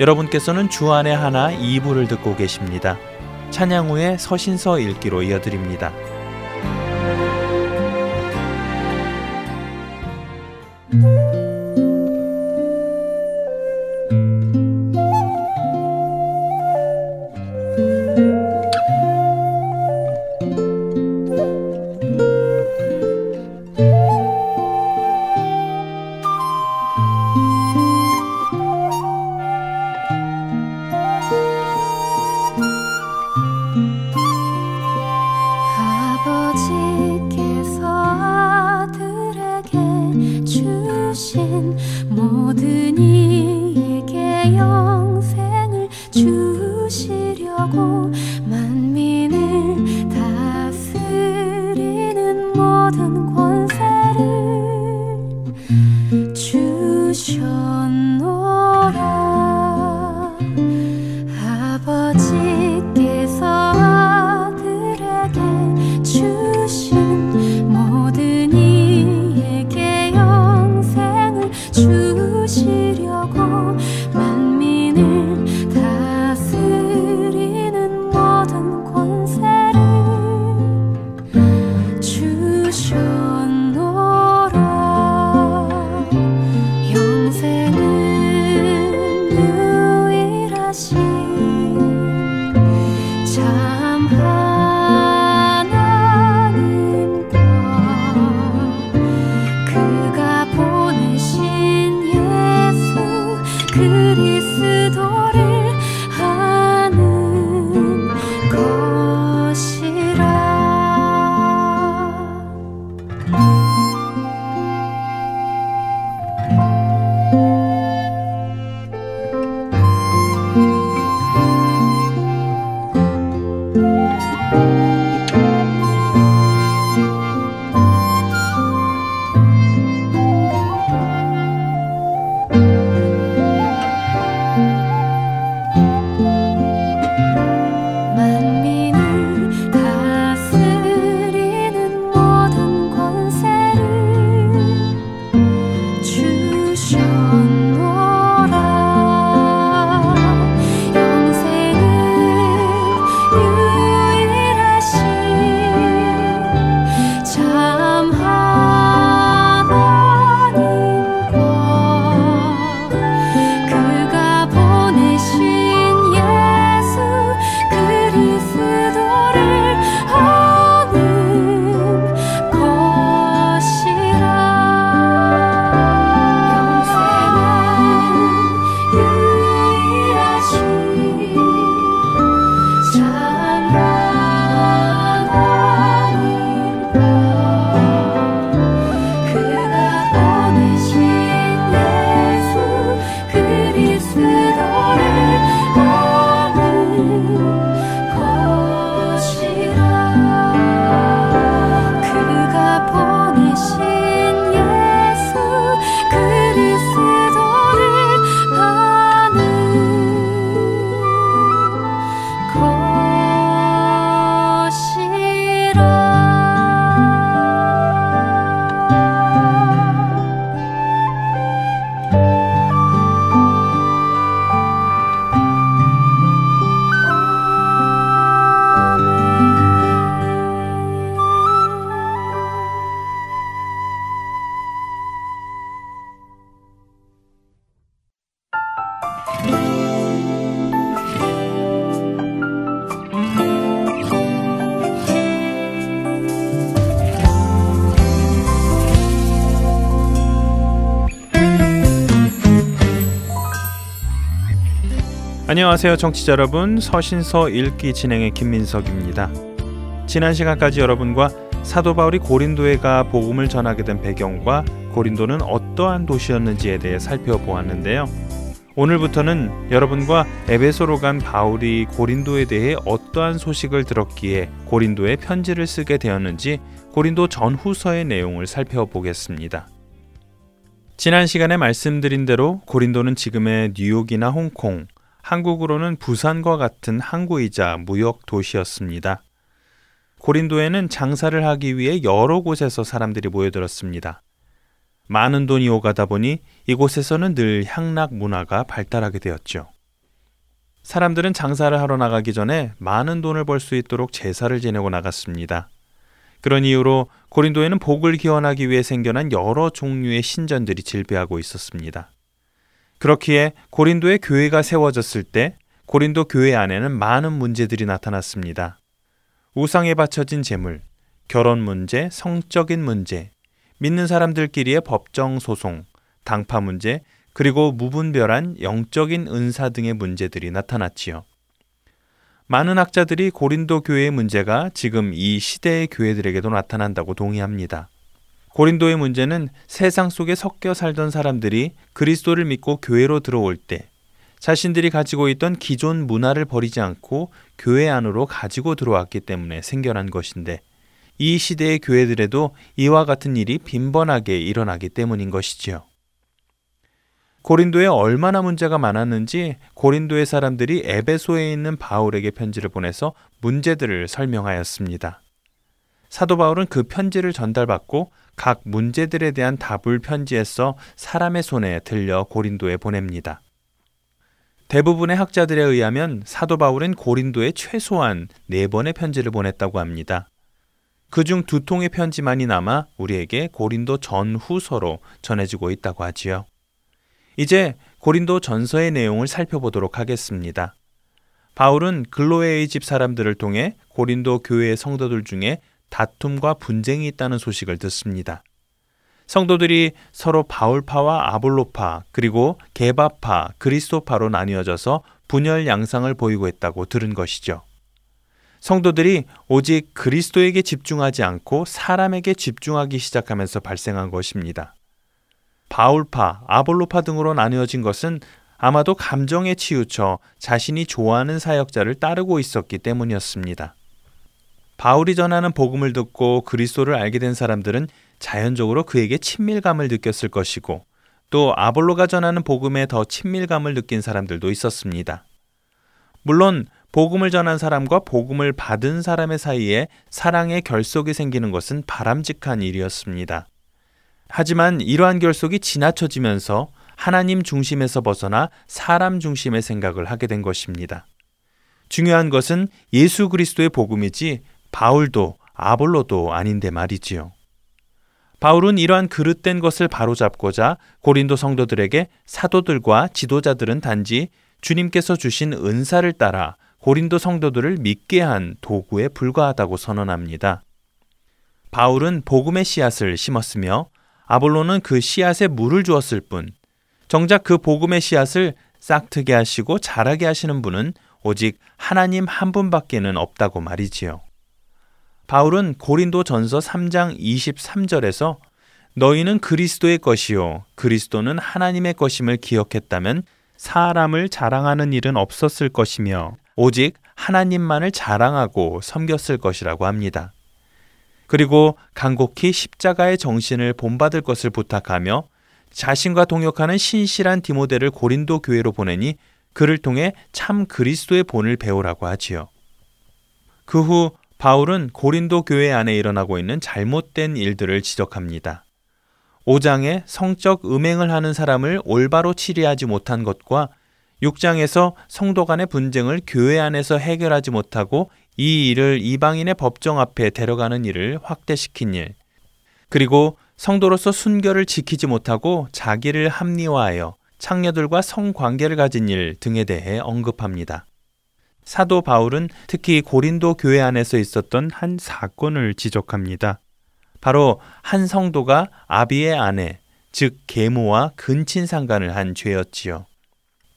여러분께서는 주안의 하나 2부를 듣고 계십니다. 찬양 후에 서신서 읽기로 이어드립니다. 一丝同 안녕하세요 청취자 여러분 서신서 읽기 진행의 김민석입니다. 지난 시간까지 여러분과 사도 바울이 고린도에 가 복음을 전하게 된 배경과 고린도는 어떠한 도시였는지에 대해 살펴보았는데요. 오늘부터는 여러분과 에베소로 간 바울이 고린도에 대해 어떠한 소식을 들었기에 고린도에 편지를 쓰게 되었는지 고린도 전후서의 내용을 살펴보겠습니다. 지난 시간에 말씀드린 대로 고린도는 지금의 뉴욕이나 홍콩, 한국으로는 부산과 같은 항구이자 무역 도시였습니다. 고린도에는 장사를 하기 위해 여러 곳에서 사람들이 모여들었습니다. 많은 돈이 오가다 보니 이곳에서는 늘 향락 문화가 발달하게 되었죠. 사람들은 장사를 하러 나가기 전에 많은 돈을 벌 수 있도록 제사를 지내고 나갔습니다. 그런 이유로 고린도에는 복을 기원하기 위해 생겨난 여러 종류의 신전들이 질비하고 있었습니다. 그렇기에 고린도의 교회가 세워졌을 때 고린도 교회 안에는 많은 문제들이 나타났습니다. 우상에 바쳐진 재물, 결혼 문제, 성적인 문제, 믿는 사람들끼리의 법정 소송, 당파 문제, 그리고 무분별한 영적인 은사 등의 문제들이 나타났지요. 많은 학자들이 고린도 교회의 문제가 지금 이 시대의 교회들에게도 나타난다고 동의합니다. 고린도의 문제는 세상 속에 섞여 살던 사람들이 그리스도를 믿고 교회로 들어올 때 자신들이 가지고 있던 기존 문화를 버리지 않고 교회 안으로 가지고 들어왔기 때문에 생겨난 것인데 이 시대의 교회들에도 이와 같은 일이 빈번하게 일어나기 때문인 것이지요. 고린도에 얼마나 문제가 많았는지 고린도의 사람들이 에베소에 있는 바울에게 편지를 보내서 문제들을 설명하였습니다. 사도 바울은 그 편지를 전달받고 각 문제들에 대한 답을 편지에 써 사람의 손에 들려 고린도에 보냅니다. 대부분의 학자들에 의하면 사도 바울은 고린도에 최소한 네 번의 편지를 보냈다고 합니다. 그중 두 통의 편지만이 남아 우리에게 고린도 전후서로 전해지고 있다고 하지요. 이제 고린도 전서의 내용을 살펴보도록 하겠습니다. 바울은 글로에의 집 사람들을 통해 고린도 교회의 성도들 중에 다툼과 분쟁이 있다는 소식을 듣습니다. 성도들이 서로 바울파와 아볼로파 그리고 게바파, 그리스도파로 나뉘어져서 분열 양상을 보이고 있다고 들은 것이죠. 성도들이 오직 그리스도에게 집중하지 않고 사람에게 집중하기 시작하면서 발생한 것입니다. 바울파, 아볼로파 등으로 나뉘어진 것은 아마도 감정에 치우쳐 자신이 좋아하는 사역자를 따르고 있었기 때문이었습니다. 바울이 전하는 복음을 듣고 그리스도를 알게 된 사람들은 자연적으로 그에게 친밀감을 느꼈을 것이고 또 아볼로가 전하는 복음에 더 친밀감을 느낀 사람들도 있었습니다. 물론 복음을 전한 사람과 복음을 받은 사람의 사이에 사랑의 결속이 생기는 것은 바람직한 일이었습니다. 하지만 이러한 결속이 지나쳐지면서 하나님 중심에서 벗어나 사람 중심의 생각을 하게 된 것입니다. 중요한 것은 예수 그리스도의 복음이지 바울도 아볼로도 아닌데 말이지요. 바울은 이러한 그릇된 것을 바로잡고자 고린도 성도들에게 사도들과 지도자들은 단지 주님께서 주신 은사를 따라 고린도 성도들을 믿게 한 도구에 불과하다고 선언합니다. 바울은 복음의 씨앗을 심었으며 아볼로는 그 씨앗에 물을 주었을 뿐 정작 그 복음의 씨앗을 싹트게 하시고 자라게 하시는 분은 오직 하나님 한 분밖에는 없다고 말이지요. 바울은 고린도 전서 3장 23절에서 너희는 그리스도의 것이요 그리스도는 하나님의 것임을 기억했다면 사람을 자랑하는 일은 없었을 것이며 오직 하나님만을 자랑하고 섬겼을 것이라고 합니다. 그리고 간곡히 십자가의 정신을 본받을 것을 부탁하며 자신과 동역하는 신실한 디모데를 고린도 교회로 보내니 그를 통해 참 그리스도의 본을 배우라고 하지요. 그 후 바울은 고린도 교회 안에 일어나고 있는 잘못된 일들을 지적합니다. 5장에 성적 음행을 하는 사람을 올바로 치리하지 못한 것과 6장에서 성도 간의 분쟁을 교회 안에서 해결하지 못하고 이 일을 이방인의 법정 앞에 데려가는 일을 확대시킨 일, 그리고 성도로서 순결을 지키지 못하고 자기를 합리화하여 창녀들과 성관계를 가진 일 등에 대해 언급합니다. 사도 바울은 특히 고린도 교회 안에서 있었던 한 사건을 지적합니다. 바로 한 성도가 아비의 아내, 즉 계모와 근친 상간을 한 죄였지요.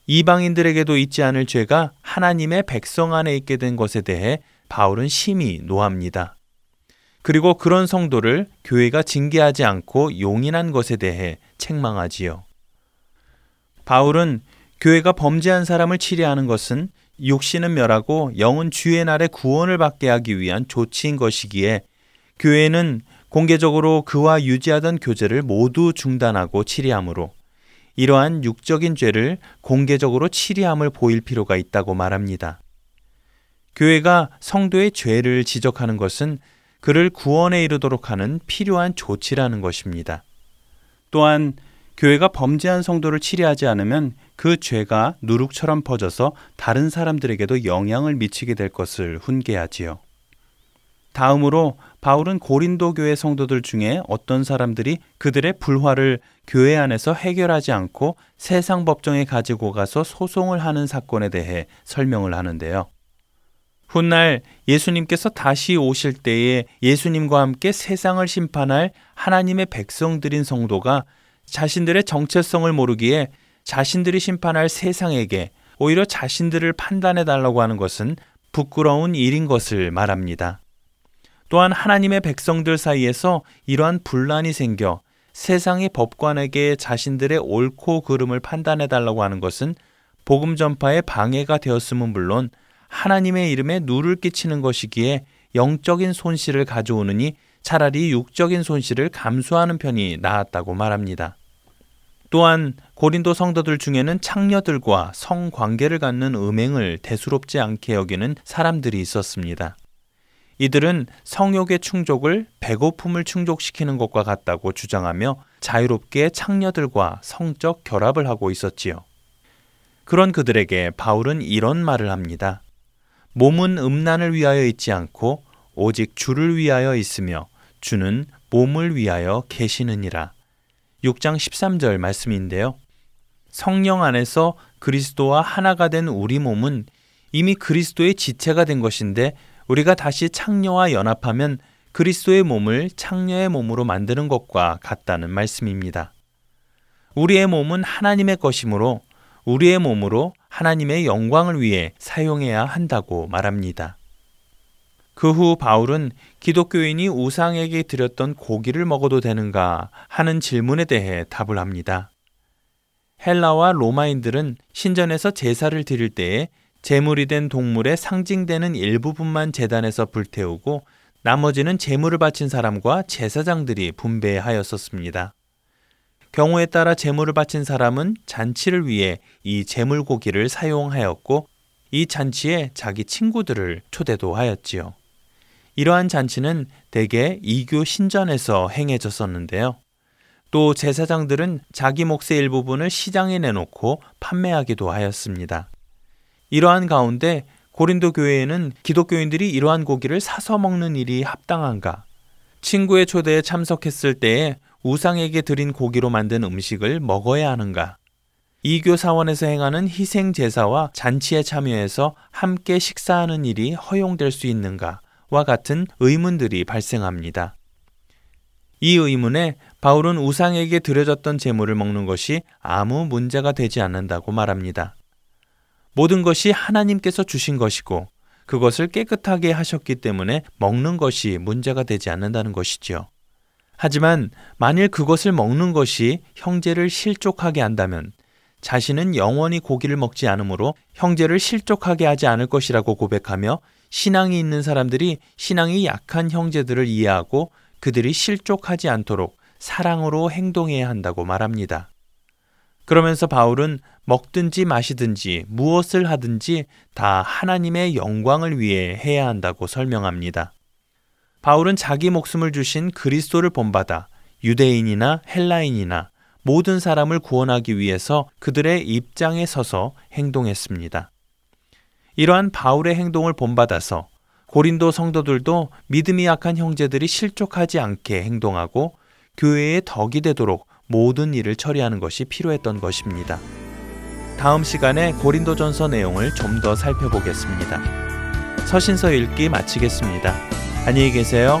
이방인들에게도 있지 않을 죄가 하나님의 백성 안에 있게 된 것에 대해 바울은 심히 노합니다. 그리고 그런 성도를 교회가 징계하지 않고 용인한 것에 대해 책망하지요. 바울은 교회가 범죄한 사람을 치리하는 것은 육신은 멸하고 영은 주의 날에 구원을 받게 하기 위한 조치인 것이기에 교회는 공개적으로 그와 유지하던 교제를 모두 중단하고 치리함으로 이러한 육적인 죄를 공개적으로 치리함을 보일 필요가 있다고 말합니다. 교회가 성도의 죄를 지적하는 것은 그를 구원에 이르도록 하는 필요한 조치라는 것입니다. 또한 교회가 범죄한 성도를 치리하지 않으면 그 죄가 누룩처럼 퍼져서 다른 사람들에게도 영향을 미치게 될 것을 훈계하지요. 다음으로 바울은 고린도 교회 성도들 중에 어떤 사람들이 그들의 불화를 교회 안에서 해결하지 않고 세상 법정에 가지고 가서 소송을 하는 사건에 대해 설명을 하는데요. 훗날 예수님께서 다시 오실 때에 예수님과 함께 세상을 심판할 하나님의 백성들인 성도가 자신들의 정체성을 모르기에 자신들이 심판할 세상에게 오히려 자신들을 판단해 달라고 하는 것은 부끄러운 일인 것을 말합니다. 또한 하나님의 백성들 사이에서 이러한 분란이 생겨 세상의 법관에게 자신들의 옳고 그름을 판단해 달라고 하는 것은 복음 전파에 방해가 되었음은 물론 하나님의 이름에 누를 끼치는 것이기에 영적인 손실을 가져오느니 차라리 육적인 손실을 감수하는 편이 나았다고 말합니다. 또한 고린도 성도들 중에는 창녀들과 성관계를 갖는 음행을 대수롭지 않게 여기는 사람들이 있었습니다. 이들은 성욕의 충족을 배고픔을 충족시키는 것과 같다고 주장하며 자유롭게 창녀들과 성적 결합을 하고 있었지요. 그런 그들에게 바울은 이런 말을 합니다. 몸은 음란을 위하여 있지 않고 오직 주를 위하여 있으며 주는 몸을 위하여 계시느니라. 6장 13절 말씀인데요. 성령 안에서 그리스도와 하나가 된 우리 몸은 이미 그리스도의 지체가 된 것인데 우리가 다시 창녀와 연합하면 그리스도의 몸을 창녀의 몸으로 만드는 것과 같다는 말씀입니다. 우리의 몸은 하나님의 것이므로 우리의 몸으로 하나님의 영광을 위해 사용해야 한다고 말합니다. 그 후 바울은 기독교인이 우상에게 드렸던 고기를 먹어도 되는가 하는 질문에 대해 답을 합니다. 헬라와 로마인들은 신전에서 제사를 드릴 때에 제물이 된 동물의 상징되는 일부분만 재단에서 불태우고 나머지는 제물을 바친 사람과 제사장들이 분배하였었습니다. 경우에 따라 제물을 바친 사람은 잔치를 위해 이 제물 고기를 사용하였고 이 잔치에 자기 친구들을 초대도 하였지요. 이러한 잔치는 대개 이교 신전에서 행해졌었는데요. 또 제사장들은 자기 몫의 일부분을 시장에 내놓고 판매하기도 하였습니다. 이러한 가운데 고린도 교회에는 기독교인들이 이러한 고기를 사서 먹는 일이 합당한가? 친구의 초대에 참석했을 때에 우상에게 드린 고기로 만든 음식을 먹어야 하는가? 이교 사원에서 행하는 희생 제사와 잔치에 참여해서 함께 식사하는 일이 허용될 수 있는가? 와 같은 의문들이 발생합니다. 이 의문에 바울은 우상에게 드려졌던 제물을 먹는 것이 아무 문제가 되지 않는다고 말합니다. 모든 것이 하나님께서 주신 것이고 그것을 깨끗하게 하셨기 때문에 먹는 것이 문제가 되지 않는다는 것이지요. 하지만 만일 그것을 먹는 것이 형제를 실족하게 한다면 자신은 영원히 고기를 먹지 않으므로 형제를 실족하게 하지 않을 것이라고 고백하며 신앙이 있는 사람들이 신앙이 약한 형제들을 이해하고 그들이 실족하지 않도록 사랑으로 행동해야 한다고 말합니다. 그러면서 바울은 먹든지 마시든지 무엇을 하든지 다 하나님의 영광을 위해 해야 한다고 설명합니다. 바울은 자기 목숨을 주신 그리스도를 본받아 유대인이나 헬라인이나 모든 사람을 구원하기 위해서 그들의 입장에 서서 행동했습니다. 이러한 바울의 행동을 본받아서 고린도 성도들도 믿음이 약한 형제들이 실족하지 않게 행동하고 교회의 덕이 되도록 모든 일을 처리하는 것이 필요했던 것입니다. 다음 시간에 고린도전서 내용을 좀 더 살펴보겠습니다. 서신서 읽기 마치겠습니다. 안녕히 계세요.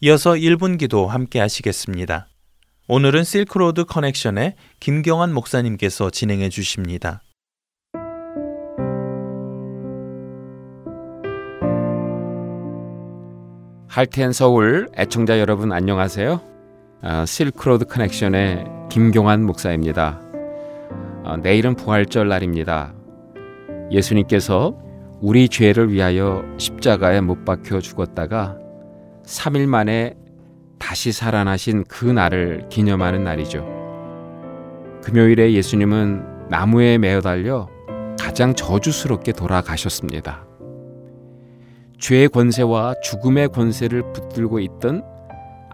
이어서 1분 기도 함께 하시겠습니다. 오늘은 실크로드 커넥션의 김경환 목사님께서 진행해 주십니다. 할텐 서울 애청자 여러분 안녕하세요. 어, 실크로드 커넥션의 김경환 목사입니다. 어, 내일은 부활절 날입니다. 예수님께서 우리 죄를 위하여 십자가에 못 박혀 죽었다가 3일 만에 다시 살아나신 그 날을 기념하는 날이죠. 금요일에 예수님은 나무에 매어 달려 가장 저주스럽게 돌아가셨습니다. 죄의 권세와 죽음의 권세를 붙들고 있던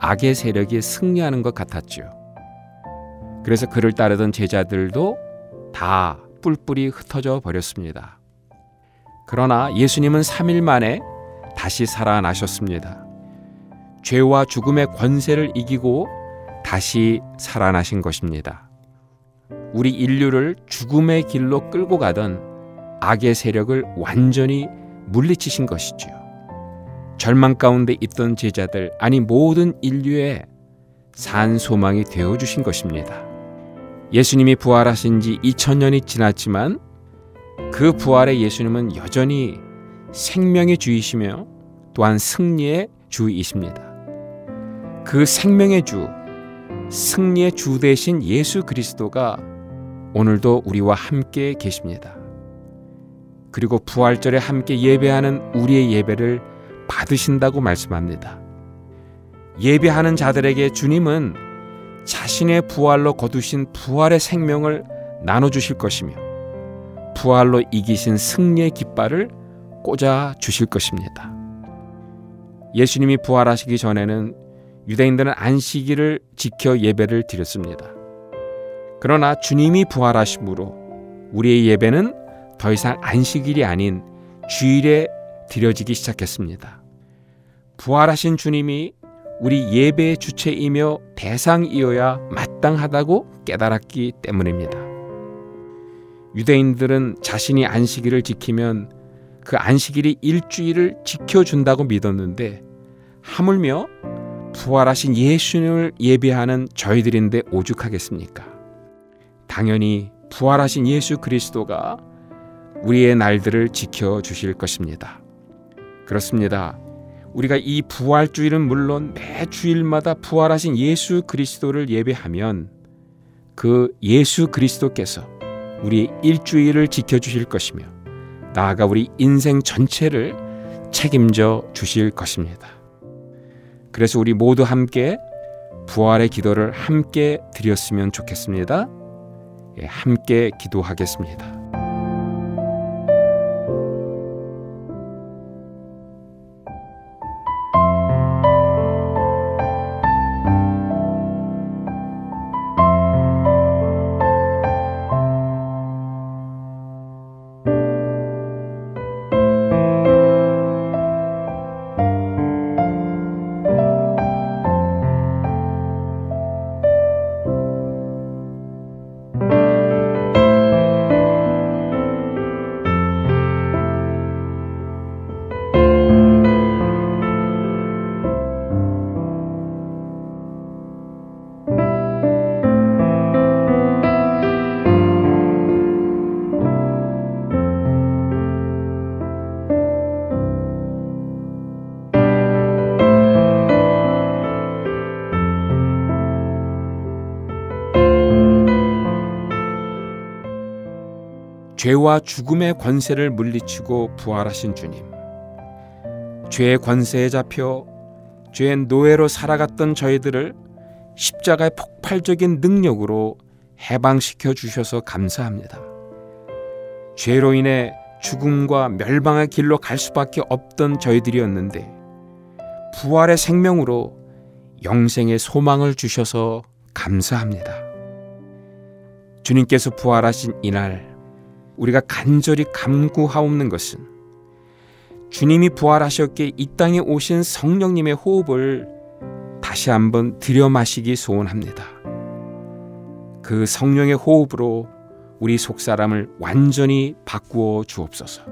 악의 세력이 승리하는 것 같았지요. 그래서 그를 따르던 제자들도 다 뿔뿔이 흩어져 버렸습니다. 그러나 예수님은 3일 만에 다시 살아나셨습니다. 죄와 죽음의 권세를 이기고 다시 살아나신 것입니다. 우리 인류를 죽음의 길로 끌고 가던 악의 세력을 완전히 물리치신 것이지요. 절망 가운데 있던 제자들, 아니 모든 인류의 산 소망이 되어 주신 것입니다. 예수님이 부활하신 지 2000년이 지났지만 그 부활의 예수님은 여전히 생명의 주이시며 또한 승리의 주이십니다. 그 생명의 주, 승리의 주 대신 예수 그리스도가 오늘도 우리와 함께 계십니다. 그리고 부활절에 함께 예배하는 우리의 예배를 받으신다고 말씀합니다. 예배하는 자들에게 주님은 자신의 부활로 거두신 부활의 생명을 나눠주실 것이며 부활로 이기신 승리의 깃발을 꽂아 주실 것입니다. 예수님이 부활하시기 전에는 유대인들은 안식일을 지켜 예배를 드렸습니다. 그러나 주님이 부활하심으로 우리의 예배는 더 이상 안식일이 아닌 주일에 드려지기 시작했습니다. 부활하신 주님이 우리 예배의 주체이며 대상이어야 마땅하다고 깨달았기 때문입니다. 유대인들은 자신이 안식일을 지키면 그 안식일이 일주일을 지켜준다고 믿었는데 하물며 부활하신 예수님을 예배하는 저희들인데 오죽하겠습니까? 당연히 부활하신 예수 그리스도가 우리의 날들을 지켜 주실 것입니다. 그렇습니다. 우리가 이 부활주일은 물론 매 주일마다 부활하신 예수 그리스도를 예배하면 그 예수 그리스도께서 우리 일주일을 지켜 주실 것이며 나아가 우리 인생 전체를 책임져 주실 것입니다. 그래서 우리 모두 함께 부활의 기도를 함께 드렸으면 좋겠습니다. 예, 함께 기도하겠습니다. 죄와 죽음의 권세를 물리치고 부활하신 주님. 죄의 권세에 잡혀 죄의 노예로 살아갔던 저희들을 십자가의 폭발적인 능력으로 해방시켜 주셔서 감사합니다. 죄로 인해 죽음과 멸망의 길로 갈 수밖에 없던 저희들이었는데 부활의 생명으로 영생의 소망을 주셔서 감사합니다. 주님께서 부활하신 이날 우리가 간절히 감구하옵는 것은 주님이 부활하셨기에 이 땅에 오신 성령님의 호흡을 다시 한번 들여 마시기 소원합니다. 그 성령의 호흡으로 우리 속사람을 완전히 바꾸어 주옵소서.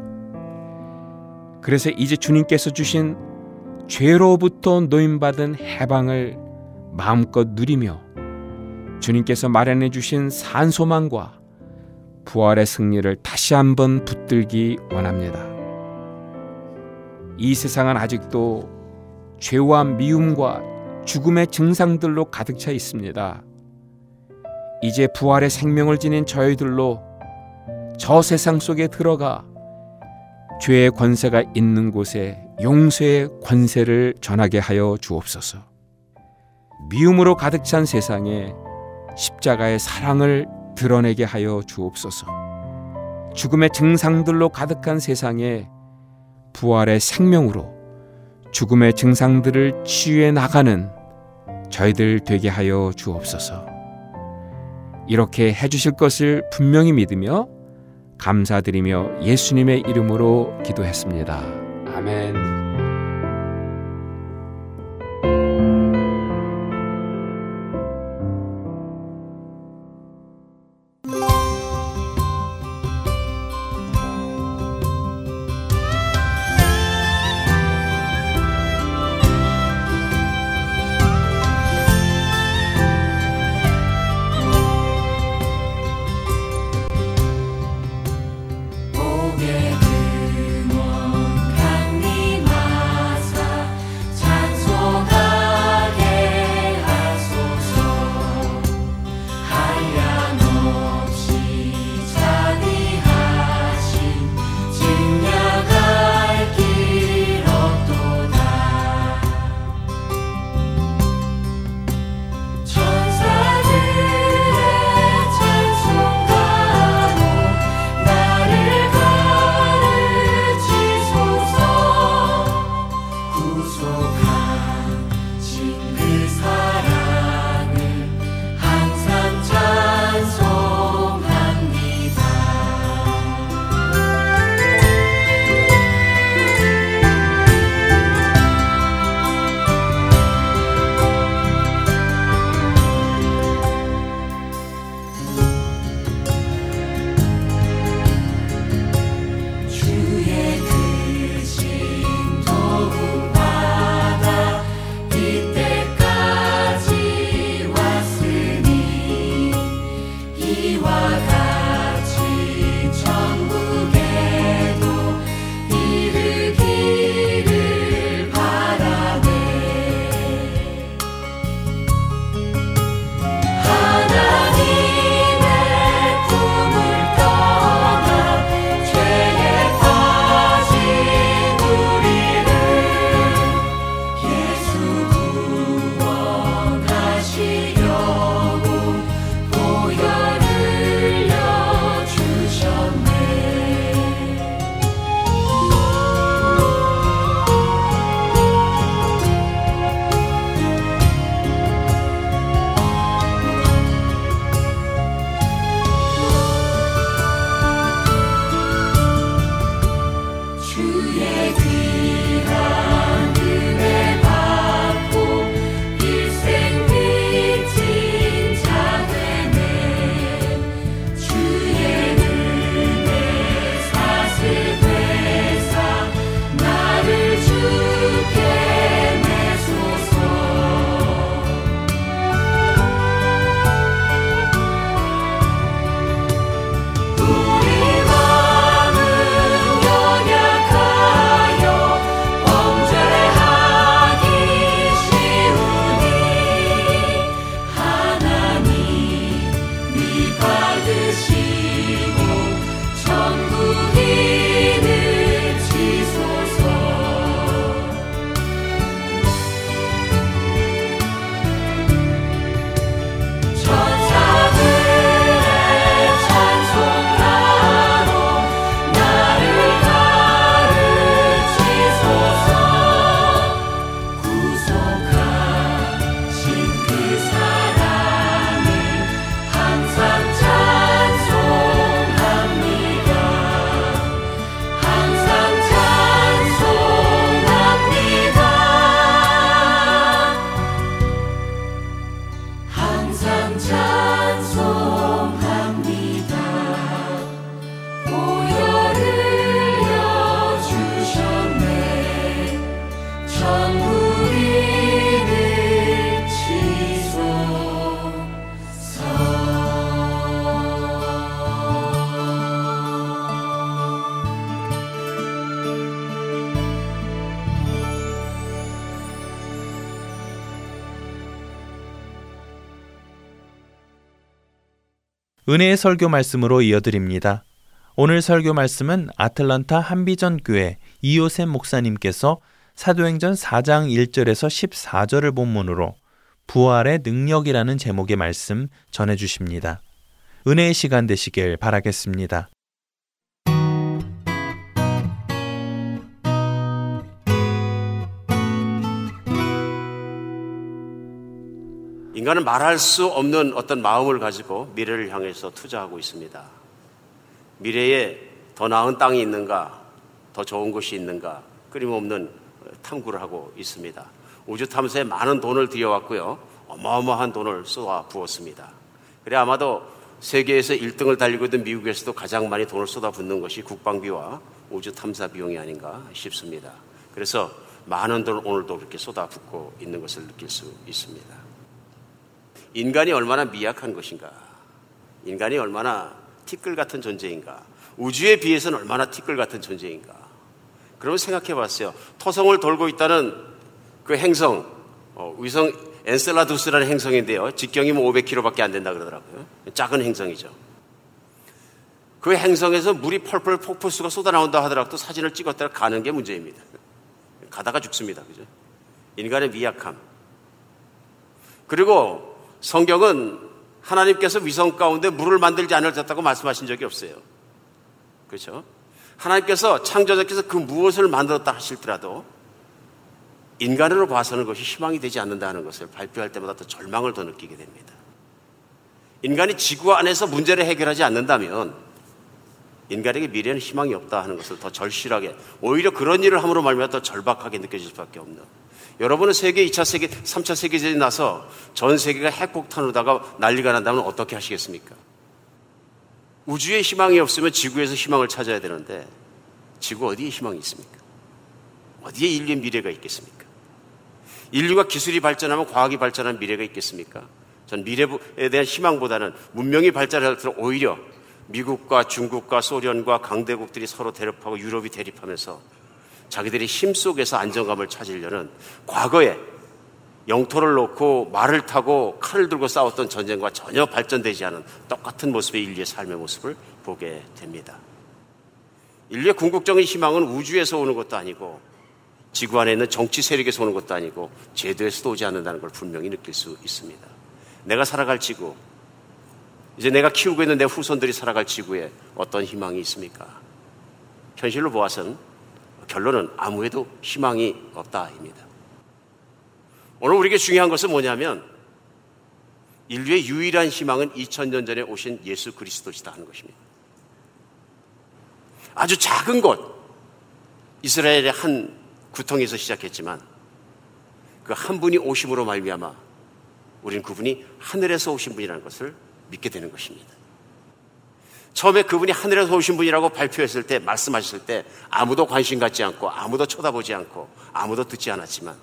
그래서 이제 주님께서 주신 죄로부터 노임받은 해방을 마음껏 누리며 주님께서 마련해 주신 산소망과 부활의 승리를 다시 한번 붙들기 원합니다. 이 세상은 아직도 죄와 미움과 죽음의 증상들로 가득 차 있습니다. 이제 부활의 생명을 지닌 저희들로 저 세상 속에 들어가 죄의 권세가 있는 곳에 용서의 권세를 전하게 하여 주옵소서. 미움으로 가득 찬 세상에 십자가의 사랑을 드러내게 하여 주옵소서. 죽음의 증상들로 가득한 세상에 부활의 생명으로 죽음의 증상들을 치유해 나가는 저희들 되게 하여 주옵소서. 이렇게 해주실 것을 분명히 믿으며 감사드리며 예수님의 이름으로 기도했습니다. 아멘. 은혜의 설교 말씀으로 이어드립니다. 오늘 설교 말씀은 아틀란타 한비전 교회 이요셉 목사님께서 사도행전 4장 1절에서 14절을 본문으로 부활의 능력이라는 제목의 말씀 전해 주십니다. 은혜의 시간 되시길 바라겠습니다. 인간은 말할 수 없는 어떤 마음을 가지고 미래를 향해서 투자하고 있습니다. 미래에 더 나은 땅이 있는가, 더 좋은 곳이 있는가, 끊임없는 탐구를 하고 있습니다. 우주 탐사에 많은 돈을 들여왔고요. 어마어마한 돈을 쏟아 부었습니다. 그래 아마도 세계에서 1등을 달리고 있는 미국에서도 가장 많이 돈을 쏟아붓는 것이 국방비와 우주 탐사 비용이 아닌가 싶습니다. 그래서 많은 돈을 오늘도 그렇게 쏟아붓고 있는 것을 느낄 수 있습니다. 인간이 얼마나 미약한 것인가. 인간이 얼마나 티끌 같은 존재인가. 우주에 비해서는 얼마나 티끌 같은 존재인가. 그러면 생각해 봤어요. 토성을 돌고 있다는 그 행성, 어, 위성 엔셀라두스라는 행성인데요. 직경이면 500km밖에 안 된다 그러더라고요. 작은 행성이죠. 그 행성에서 물이 펄펄 폭포수가 쏟아나온다 하더라도 사진을 찍었다가 가는 게 문제입니다. 가다가 죽습니다. 그죠? 인간의 미약함. 그리고 성경은 하나님께서 위성 가운데 물을 만들지 않으셨다고 말씀하신 적이 없어요. 그렇죠? 하나님께서 창조자께서 그 무엇을 만들었다 하실더라도 인간으로 봐서는 그것이 희망이 되지 않는다는 것을 발표할 때마다 더 절망을 더 느끼게 됩니다. 인간이 지구 안에서 문제를 해결하지 않는다면 인간에게 미래는 희망이 없다 하는 것을 더 절실하게 오히려 그런 일을 함으로 말미암아 더 절박하게 느껴질 수밖에 없는 여러분은 세계 2차 세계, 3차 세계전이 나서 전 세계가 핵폭탄으로다가 난리가 난다면 어떻게 하시겠습니까? 우주에 희망이 없으면 지구에서 희망을 찾아야 되는데 지구 어디에 희망이 있습니까? 어디에 인류의 미래가 있겠습니까? 인류가 기술이 발전하면 과학이 발전하면 미래가 있겠습니까? 전 미래에 대한 희망보다는 문명이 발전할수록 오히려 미국과 중국과 소련과 강대국들이 서로 대립하고 유럽이 대립하면서 자기들이 힘 속에서 안정감을 찾으려는 과거에 영토를 놓고 말을 타고 칼을 들고 싸웠던 전쟁과 전혀 발전되지 않은 똑같은 모습의 인류의 삶의 모습을 보게 됩니다. 인류의 궁극적인 희망은 우주에서 오는 것도 아니고 지구 안에 있는 정치 세력에서 오는 것도 아니고 제도에서도 오지 않는다는 걸 분명히 느낄 수 있습니다. 내가 살아갈 지구, 이제 내가 키우고 있는 내 후손들이 살아갈 지구에 어떤 희망이 있습니까? 현실로 보아서는 결론은 아무에도 희망이 없다입니다. 오늘 우리에게 중요한 것은 뭐냐면 인류의 유일한 희망은 2000년 전에 오신 예수 그리스도시다 하는 것입니다. 아주 작은 곳 이스라엘의 한 구통에서 시작했지만 그 한 분이 오심으로 말미암아 우리는 그분이 하늘에서 오신 분이라는 것을 믿게 되는 것입니다. 처음에 그분이 하늘에서 오신 분이라고 발표했을 때, 말씀하셨을 때 아무도 관심 갖지 않고 아무도 쳐다보지 않고 아무도 듣지 않았지만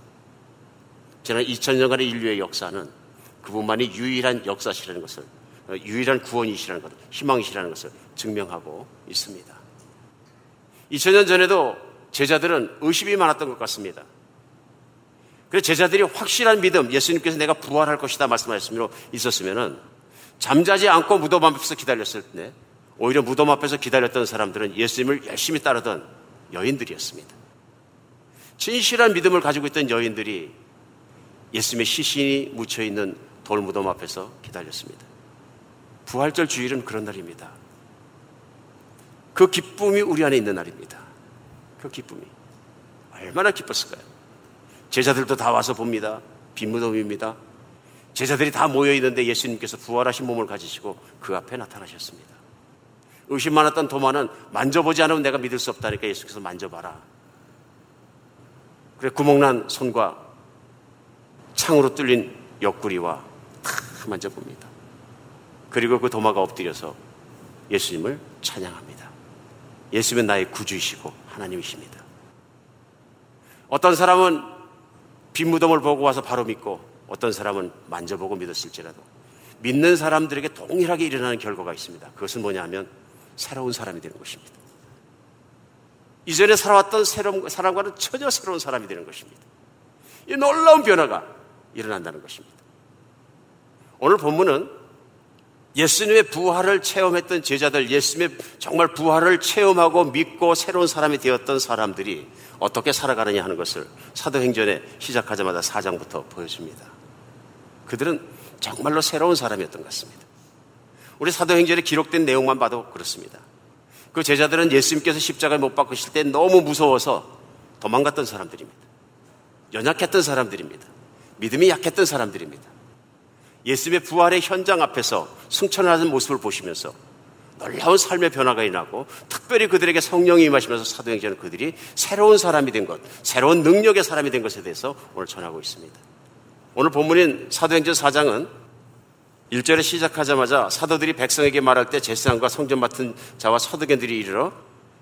지난 2000년간의 인류의 역사는 그분만이 유일한 역사시라는 것을 유일한 구원이시라는 것, 희망이시라는 것을 증명하고 있습니다. 2000년 전에도 제자들은 의심이 많았던 것 같습니다. 그래서 제자들이 확실한 믿음, 예수님께서 내가 부활할 것이다 말씀하셨으므로 있었으면은 잠자지 않고 무덤 앞에서 기다렸을 때 오히려 무덤 앞에서 기다렸던 사람들은 예수님을 열심히 따르던 여인들이었습니다. 진실한 믿음을 가지고 있던 여인들이 예수님의 시신이 묻혀 있는 돌 무덤 앞에서 기다렸습니다. 부활절 주일은 그런 날입니다. 그 기쁨이 우리 안에 있는 날입니다. 그 기쁨이 얼마나 기뻤을까요? 제자들도 다 와서 봅니다. 빈무덤입니다. 제자들이 다 모여 있는데 예수님께서 부활하신 몸을 가지시고 그 앞에 나타나셨습니다. 의심 많았던 도마는 만져보지 않으면 내가 믿을 수 없다니까 예수께서 만져봐라. 그래 구멍난 손과 창으로 뚫린 옆구리와 다 만져봅니다. 그리고 그 도마가 엎드려서 예수님을 찬양합니다. 예수님은 나의 구주이시고 하나님이십니다. 어떤 사람은 빈무덤을 보고 와서 바로 믿고 어떤 사람은 만져보고 믿었을지라도 믿는 사람들에게 동일하게 일어나는 결과가 있습니다. 그것은 뭐냐 하면 새로운 사람이 되는 것입니다. 이전에 살아왔던 새로운 사람과는 전혀 새로운 사람이 되는 것입니다. 이 놀라운 변화가 일어난다는 것입니다. 오늘 본문은 예수님의 부활을 체험했던 제자들, 예수님의 정말 부활을 체험하고 믿고 새로운 사람이 되었던 사람들이 어떻게 살아가느냐 하는 것을 사도행전에 시작하자마자 4장부터 보여줍니다. 그들은 정말로 새로운 사람이었던 것 같습니다. 우리 사도행전에 기록된 내용만 봐도 그렇습니다. 그 제자들은 예수님께서 십자가에 못 박으실 때 너무 무서워서 도망갔던 사람들입니다. 연약했던 사람들입니다. 믿음이 약했던 사람들입니다. 예수님의 부활의 현장 앞에서 승천하는 모습을 보시면서 놀라운 삶의 변화가 일어나고 특별히 그들에게 성령이 임하시면서 사도행전은 그들이 새로운 사람이 된 것, 새로운 능력의 사람이 된 것에 대해서 오늘 전하고 있습니다. 오늘 본문인 사도행전 4장은 1절에 시작하자마자 사도들이 백성에게 말할 때 제사장과 성전 맡은 자와 서두견들이 이르러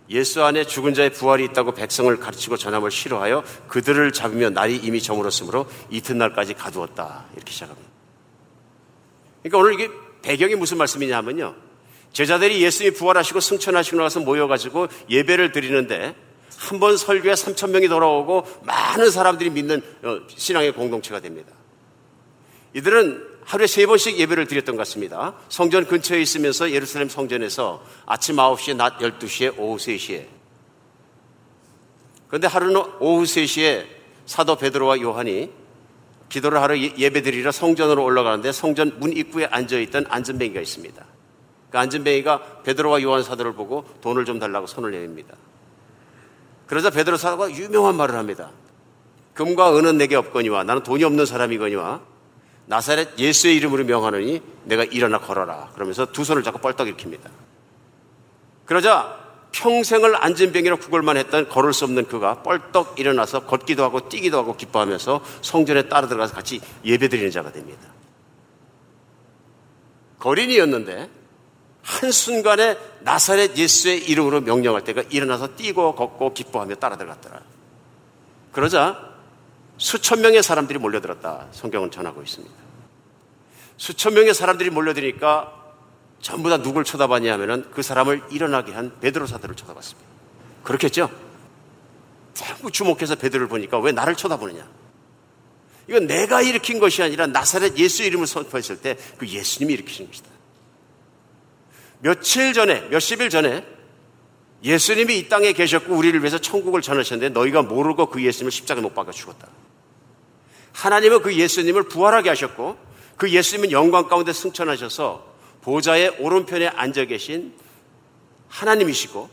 예수 안에 죽은 자의 부활이 있다고 백성을 가르치고 전함을 싫어하여 그들을 잡으며 날이 이미 저물었으므로 이튿날까지 가두었다. 이렇게 시작합니다. 그러니까 오늘 이게 배경이 무슨 말씀이냐면요. 제자들이 예수님이 부활하시고 승천하시고 나서 모여가지고 예배를 드리는데 한 번 설교에 3천 명이 돌아오고 많은 사람들이 믿는 어, 신앙의 공동체가 됩니다. 이들은 하루에 세 번씩 예배를 드렸던 것 같습니다. 성전 근처에 있으면서 예루살렘 성전에서 아침 9시에, 낮 12시에, 오후 3시에. 그런데 하루는 오후 3시에 사도 베드로와 요한이 기도를 하러 예, 예배 드리러 성전으로 올라가는데 성전 문 입구에 앉아있던 안전뱅이가 있습니다. 그 안전뱅이가 베드로와 요한 사도를 보고 돈을 좀 달라고 손을 내밉니다. 그러자 베드로 사도가 유명한 말을 합니다. 금과 은은 내게 없거니와 나는 돈이 없는 사람이거니와 나사렛 예수의 이름으로 명하느니 내가 일어나 걸어라. 그러면서 두 손을 잡고 뻘떡 일으킵니다. 그러자 평생을 앉은 병이라 구걸만 했던 걸을 수 없는 그가 뻘떡 일어나서 걷기도 하고 뛰기도 하고 기뻐하면서 성전에 따라 들어가서 같이 예배드리는 자가 됩니다. 거린이었는데 한순간에 나사렛 예수의 이름으로 명령할 때가 일어나서 뛰고 걷고 기뻐하며 따라 들어갔더라. 그러자 수천 명의 사람들이 몰려들었다. 성경은 전하고 있습니다. 수천 명의 사람들이 몰려드니까 전부 다 누굴 쳐다봤냐 하면은 그 사람을 일어나게 한 베드로 사도를 쳐다봤습니다. 그렇겠죠? 전부 주목해서 베드로를 보니까 왜 나를 쳐다보느냐? 이건 내가 일으킨 것이 아니라 나사렛 예수 이름을 선포했을 때 그 예수님이 일으키신 것이다. 며칠 전에, 몇십일 전에 예수님이 이 땅에 계셨고 우리를 위해서 천국을 전하셨는데 너희가 모르고 그 예수님을 십자가에 못 박아 죽었다. 하나님은 그 예수님을 부활하게 하셨고 그 예수님은 영광 가운데 승천하셔서 보좌의 오른편에 앉아 계신 하나님이시고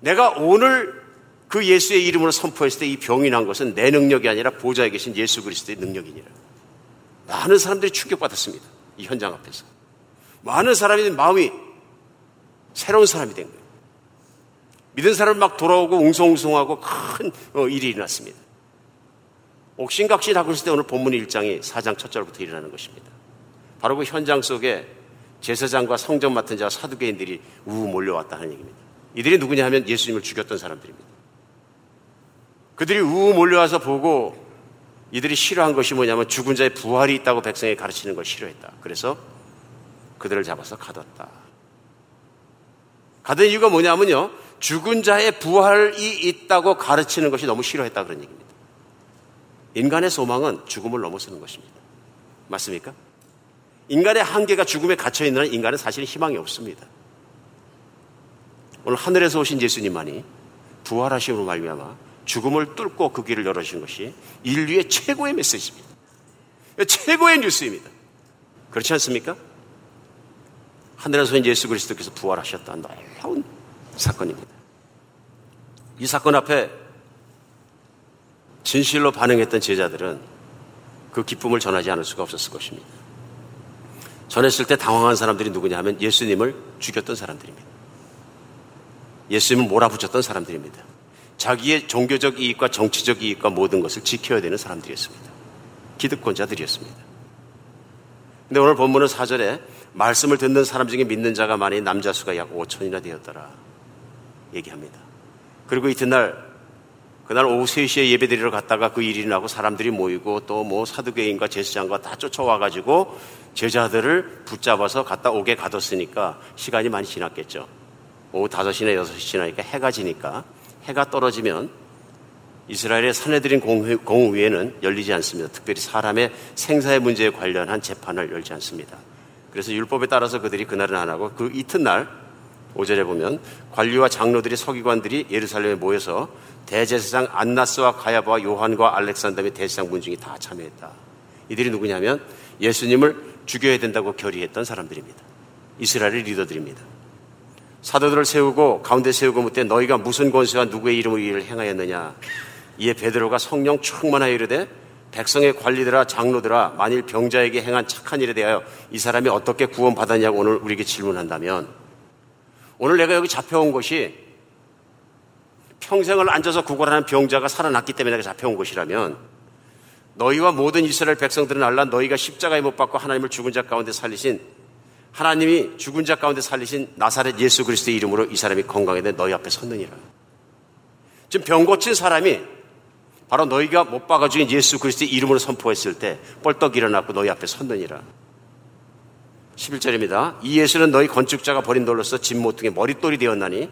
내가 오늘 그 예수의 이름으로 선포했을 때 이 병이 난 것은 내 능력이 아니라 보좌에 계신 예수 그리스도의 능력이니라. 많은 사람들이 충격받았습니다. 이 현장 앞에서. 많은 사람이 마음이 새로운 사람이 된 거예요. 믿은 사람 막 돌아오고 웅성웅성하고 큰 어, 일이 일어났습니다. 옥신각신 하고 있을 때 오늘 본문 1장이 4장 첫 절부터 일어나는 것입니다. 바로 그 현장 속에 제사장과 성전 맡은 자와 사두개인들이 우우 몰려왔다는 얘기입니다. 이들이 누구냐 하면 예수님을 죽였던 사람들입니다. 그들이 우우 몰려와서 보고 이들이 싫어한 것이 뭐냐면 죽은 자의 부활이 있다고 백성에 가르치는 걸 싫어했다. 그래서 그들을 잡아서 가뒀다. 가던 이유가 뭐냐면요. 죽은 자의 부활이 있다고 가르치는 것이 너무 싫어했다 그런 얘기입니다. 인간의 소망은 죽음을 넘어서는 것입니다. 맞습니까? 인간의 한계가 죽음에 갇혀 있는 인간은 사실 희망이 없습니다. 오늘 하늘에서 오신 예수님만이 부활하심으로 말미암아 죽음을 뚫고 그 길을 열어주신 것이 인류의 최고의 메시지입니다. 최고의 뉴스입니다. 그렇지 않습니까? 하늘에서 온 예수 그리스도께서 부활하셨다. 놀라운 사건입니다. 이 사건 앞에 진실로 반응했던 제자들은 그 기쁨을 전하지 않을 수가 없었을 것입니다. 전했을 때 당황한 사람들이 누구냐 하면 예수님을 죽였던 사람들입니다. 예수님을 몰아붙였던 사람들입니다. 자기의 종교적 이익과 정치적 이익과 모든 것을 지켜야 되는 사람들이었습니다. 기득권자들이었습니다. 근데 오늘 본문은 사절에 말씀을 듣는 사람 중에 믿는 자가 많이 남자 수가 약 5천이나 되었더라. 얘기합니다. 그리고 이튿날 그날 오후 3시에 예배 드리러 갔다가 그 일이 나고 사람들이 모이고 또 뭐 사두개인과 제사장과 다 쫓아와가지고 제자들을 붙잡아서 갔다 오게 가뒀으니까 시간이 많이 지났겠죠. 오후 5시나 6시 지나니까 해가 지니까 해가 떨어지면 이스라엘의 사내들인 공의회는 열리지 않습니다. 특별히 사람의 생사의 문제에 관련한 재판을 열지 않습니다. 그래서 율법에 따라서 그들이 그날은 안 하고 그 이튿날 오절에 보면 관리와 장로들이 서기관들이 예루살렘에 모여서 대제사장 안나스와 가야바와 요한과 알렉산더 및 대제사장 문중이 다 참여했다. 이들이 누구냐면 예수님을 죽여야 된다고 결의했던 사람들입니다. 이스라엘의 리더들입니다. 사도들을 세우고 가운데 세우고 묻되 너희가 무슨 권세와 누구의 이름으로 일을 행하였느냐 이에 베드로가 성령 충만하여 이르되 백성의 관리들아 장로들아 만일 병자에게 행한 착한 일에 대하여 이 사람이 어떻게 구원받았냐고 오늘 우리에게 질문한다면 오늘 내가 여기 잡혀온 것이 평생을 앉아서 구걸하는 병자가 살아났기 때문에 잡혀온 것이라면 너희와 모든 이스라엘 백성들은 알라 너희가 십자가에 못 박고 하나님을 죽은 자 가운데 살리신 하나님이 죽은 자 가운데 살리신 나사렛 예수 그리스도의 이름으로 이 사람이 건강해되 너희 앞에 섰느니라. 지금 병 고친 사람이 바로 너희가 못 박아 죽인 예수 그리스도의 이름으로 선포했을 때 뻘떡 일어났고 너희 앞에 섰느니라. 11절입니다. 이 예수는 너희 건축자가 버린 돌로서 집 모퉁이 머릿돌이 되었나니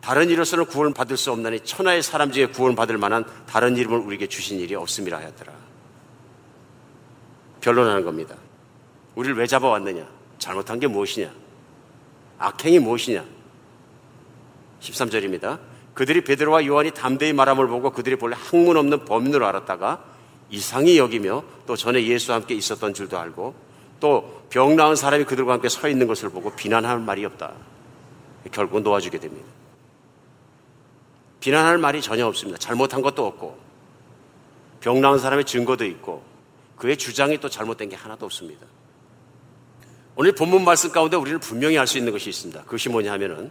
다른 이로서는 구원을 받을 수 없나니 천하의 사람 중에 구원을 받을 만한 다른 이름을 우리에게 주신 일이 없음이라 하였더라. 변론하는 겁니다. 우리를 왜 잡아왔느냐? 잘못한 게 무엇이냐? 악행이 무엇이냐? 13절입니다. 그들이 베드로와 요한이 담대히 말함을 보고 그들이 본래 학문 없는 범인으로 알았다가 이상히 여기며 또 전에 예수와 함께 있었던 줄도 알고 또 병 나은 사람이 그들과 함께 서 있는 것을 보고 비난할 말이 없다. 결국 놓아주게 됩니다. 비난할 말이 전혀 없습니다. 잘못한 것도 없고 병 나은 사람의 증거도 있고 그의 주장이 또 잘못된 게 하나도 없습니다. 오늘 본문 말씀 가운데 우리는 분명히 알 수 있는 것이 있습니다. 그것이 뭐냐 하면은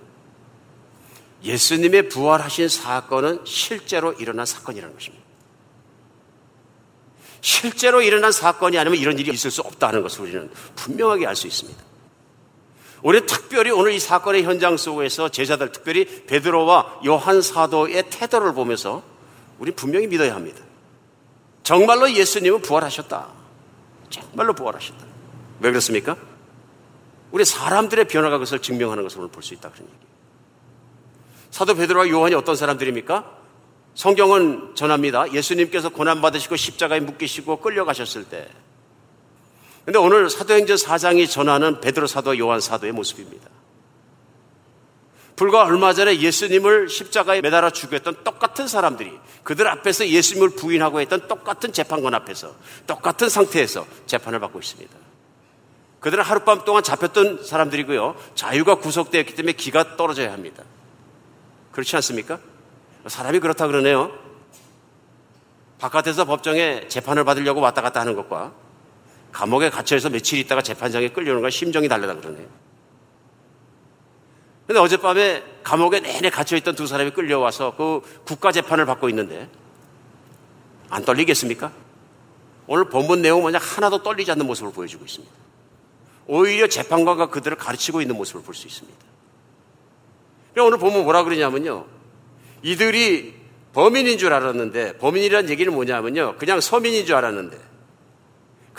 예수님의 부활하신 사건은 실제로 일어난 사건이라는 것입니다. 실제로 일어난 사건이 아니면 이런 일이 있을 수 없다는 것을 우리는 분명하게 알 수 있습니다. 우리 특별히 오늘 이 사건의 현장 속에서 제자들, 특별히 베드로와 요한 사도의 태도를 보면서 우리 분명히 믿어야 합니다. 정말로 예수님은 부활하셨다. 정말로 부활하셨다. 왜 그렇습니까? 우리 사람들의 변화가 그것을 증명하는 것을 오늘 볼 수 있다. 그런 얘기. 사도 베드로와 요한이 어떤 사람들입니까? 성경은 전합니다. 예수님께서 고난 받으시고 십자가에 묶이시고 끌려가셨을 때. 근데 오늘 사도행전 4장이 전하는 베드로 사도와 요한 사도의 모습입니다. 불과 얼마 전에 예수님을 십자가에 매달아 죽였던 똑같은 사람들이 그들 앞에서 예수님을 부인하고 했던 똑같은 재판관 앞에서 똑같은 상태에서 재판을 받고 있습니다. 그들은 하룻밤 동안 잡혔던 사람들이고요. 자유가 구속되었기 때문에 기가 떨어져야 합니다. 그렇지 않습니까? 사람이 그렇다 그러네요. 바깥에서 법정에 재판을 받으려고 왔다 갔다 하는 것과 감옥에 갇혀서 며칠 있다가 재판장에 끌려오는 건 심정이 다르다 그러네요. 근데 어젯밤에 감옥에 내내 갇혀있던 두 사람이 끌려와서 그 국가 재판을 받고 있는데 안 떨리겠습니까? 오늘 본문 내용 만약 하나도 떨리지 않는 모습을 보여주고 있습니다. 오히려 재판관과 그들을 가르치고 있는 모습을 볼 수 있습니다. 오늘 보면 뭐라 그러냐면요. 이들이 범인인 줄 알았는데 범인이란 얘기는 뭐냐면요. 그냥 서민인 줄 알았는데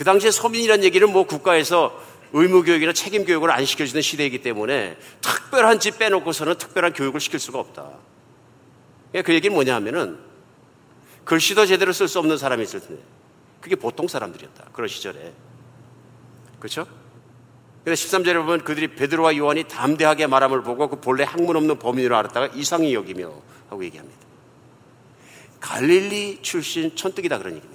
그 당시에 서민이란 얘기는 뭐 국가에서 의무교육이나 책임교육을 안 시켜주는 시대이기 때문에 특별한 집 빼놓고서는 특별한 교육을 시킬 수가 없다. 그 얘기는 뭐냐 하면은 글씨도 제대로 쓸 수 없는 사람이 있을 텐데 그게 보통 사람들이었다. 그런 시절에. 그렇죠? 근데 13절에 보면 그들이 베드로와 요한이 담대하게 말함을 보고 그 본래 학문 없는 범인으로 알았다가 이상히 여기며 하고 얘기합니다. 갈릴리 출신 천뜩이다 그런 얘기입니다.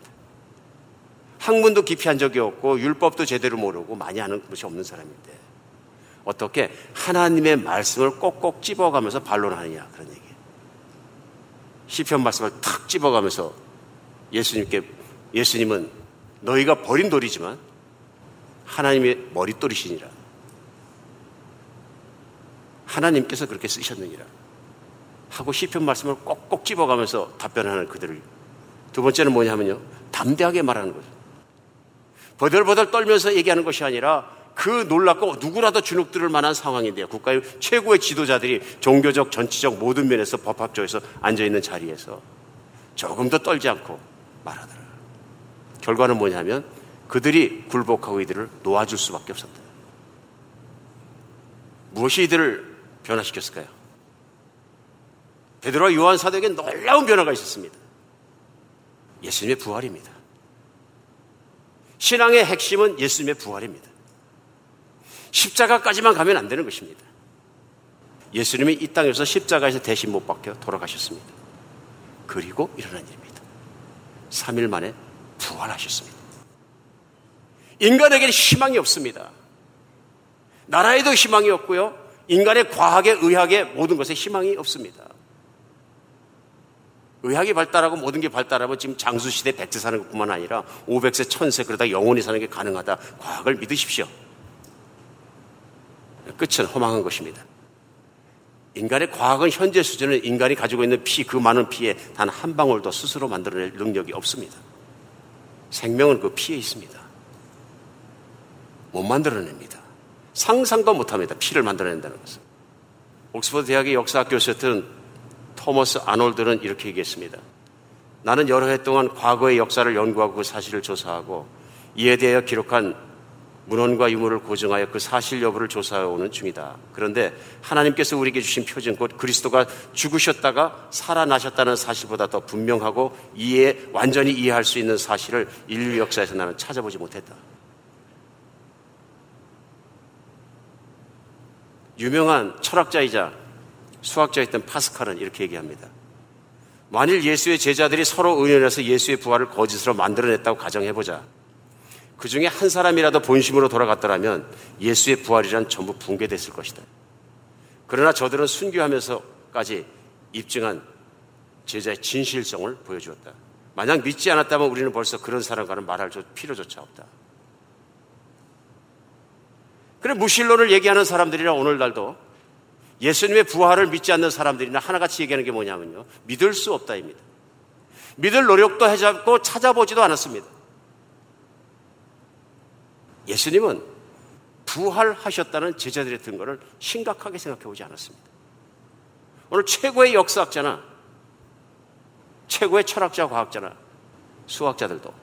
학문도 깊이 한 적이 없고 율법도 제대로 모르고 많이 하는 것이 없는 사람인데 어떻게 하나님의 말씀을 꼭꼭 집어가면서 반론하느냐 그런 얘기. 시편 말씀을 탁 집어가면서 예수님께 예수님은 너희가 버린 돌이지만 하나님의 머릿돌이시니라. 하나님께서 그렇게 쓰셨느니라. 하고 시편 말씀을 꼭꼭 집어가면서 답변하는 그들을 두 번째는 뭐냐면요. 담대하게 말하는 거죠. 버들버들 떨면서 얘기하는 것이 아니라 그 놀랍고 누구라도 주눅들을 만한 상황인데요. 국가의 최고의 지도자들이 종교적, 정치적 모든 면에서 법학적에서 앉아있는 자리에서 조금 더 떨지 않고 말하더라. 결과는 뭐냐면 그들이 굴복하고 이들을 놓아줄 수밖에 없었다. 무엇이 이들을 변화시켰을까요? 베드로와 요한 사도에게 놀라운 변화가 있었습니다. 예수님의 부활입니다. 신앙의 핵심은 예수님의 부활입니다. 십자가까지만 가면 안 되는 것입니다. 예수님이 이 땅에서 십자가에서 대신 못 박혀 돌아가셨습니다. 그리고 일어난 일입니다. 3일 만에 부활하셨습니다. 인간에게는 희망이 없습니다. 나라에도 희망이 없고요. 인간의 과학에, 의학에 모든 것에 희망이 없습니다. 의학이 발달하고 모든 게 발달하면 지금 장수시대 100세 사는 것뿐만 아니라 500세, 1000세 그러다 영원히 사는 게 가능하다. 과학을 믿으십시오. 끝은 허망한 것입니다. 인간의 과학은 현재 수준은 인간이 가지고 있는 피, 그 많은 피에 단 한 방울도 스스로 만들어낼 능력이 없습니다. 생명은 그 피에 있습니다. 못 만들어냅니다. 상상도 못합니다. 피를 만들어낸다는 것은. 옥스퍼드 대학의 역사학 교수였던 토머스 아놀드는 이렇게 얘기했습니다. 나는 여러 해 동안 과거의 역사를 연구하고 그 사실을 조사하고 이에 대하여 기록한 문헌과 유물을 고정하여 그 사실 여부를 조사해 오는 중이다. 그런데 하나님께서 우리에게 주신 표준 곧 그리스도가 죽으셨다가 살아나셨다는 사실보다 더 분명하고 이해 완전히 이해할 수 있는 사실을 인류 역사에서 나는 찾아보지 못했다. 유명한 철학자이자 수학자였던 파스칼은 이렇게 얘기합니다. 만일 예수의 제자들이 서로 의논해서 예수의 부활을 거짓으로 만들어냈다고 가정해보자. 그 중에 한 사람이라도 본심으로 돌아갔더라면 예수의 부활이란 전부 붕괴됐을 것이다. 그러나 저들은 순교하면서까지 입증한 제자의 진실성을 보여주었다. 만약 믿지 않았다면 우리는 벌써 그런 사람과는 말할 필요조차 없다. 그래 무신론을 얘기하는 사람들이라 오늘날도 예수님의 부활을 믿지 않는 사람들이나 하나같이 얘기하는 게 뭐냐면요. 믿을 수 없다입니다. 믿을 노력도 해잡고 찾아보지도 않았습니다. 예수님은 부활하셨다는 제자들의 증거를 심각하게 생각해 보지 않았습니다. 오늘 최고의 역사학자나 최고의 철학자, 과학자나 수학자들도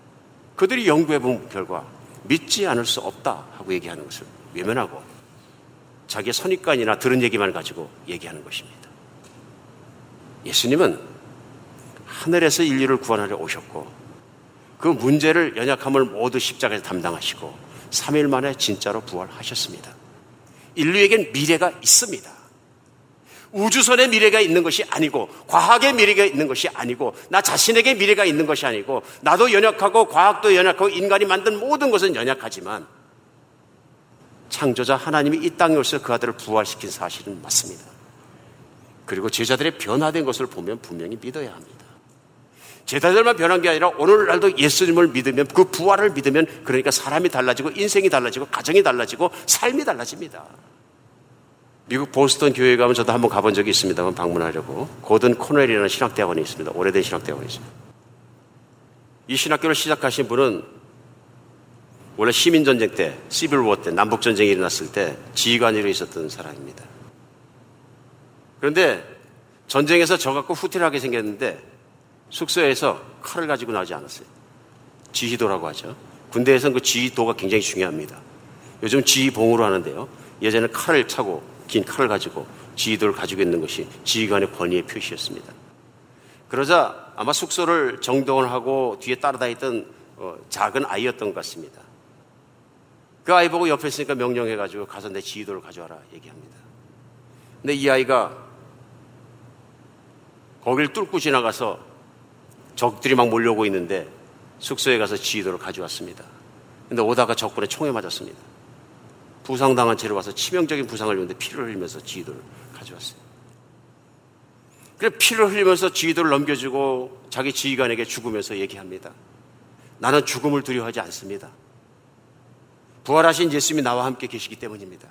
그들이 연구해 본 결과 믿지 않을 수 없다 하고 얘기하는 것을 외면하고 자기의 선입관이나 들은 얘기만 가지고 얘기하는 것입니다. 예수님은 하늘에서 인류를 구원하려 오셨고 그 문제를 연약함을 모두 십자가에서 담당하시고 3일 만에 진짜로 부활하셨습니다. 인류에겐 미래가 있습니다. 우주선의 미래가 있는 것이 아니고 과학의 미래가 있는 것이 아니고 나 자신에게 미래가 있는 것이 아니고 나도 연약하고 과학도 연약하고 인간이 만든 모든 것은 연약하지만 창조자 하나님이 이 땅에 오셔서 그 아들을 부활시킨 사실은 맞습니다. 그리고 제자들의 변화된 것을 보면 분명히 믿어야 합니다. 제자들만 변한 게 아니라 오늘날도 예수님을 믿으면 그 부활을 믿으면 그러니까 사람이 달라지고 인생이 달라지고 가정이 달라지고 삶이 달라집니다. 미국 보스턴 교회 가면 저도 한번 가본 적이 있습니다만 방문하려고 고든 코넬이라는 신학대학원이 있습니다. 오래된 신학대학원이 있습니다. 이 신학교를 시작하신 분은 원래 시민전쟁 때, 시빌워 때, 남북전쟁이 일어났을 때 지휘관으로 있었던 사람입니다. 그런데 전쟁에서 저 갖고 후퇴를 하게 생겼는데 숙소에서 칼을 가지고 나오지 않았어요. 지휘도라고 하죠. 군대에서는 그 지휘도가 굉장히 중요합니다. 요즘 지휘봉으로 하는데요. 예전에 칼을 차고 긴 칼을 가지고 지휘도를 가지고 있는 것이 지휘관의 권위의 표시였습니다. 그러자 아마 숙소를 정동을 하고 뒤에 따라다니던 어, 작은 아이였던 것 같습니다. 그 아이 보고 옆에 있으니까 명령해가지고 가서 내 지휘도를 가져와라 얘기합니다. 근데 이 아이가 거길 뚫고 지나가서 적들이 막 몰려오고 있는데 숙소에 가서 지휘도를 가져왔습니다. 근데 오다가 적군에 총에 맞았습니다. 부상당한 채로 와서 치명적인 부상을 입는데 피를 흘리면서 지휘도를 가져왔어요. 그래 피를 흘리면서 지휘도를 넘겨주고 자기 지휘관에게 죽으면서 얘기합니다. 나는 죽음을 두려워하지 않습니다. 부활하신 예수님이 나와 함께 계시기 때문입니다.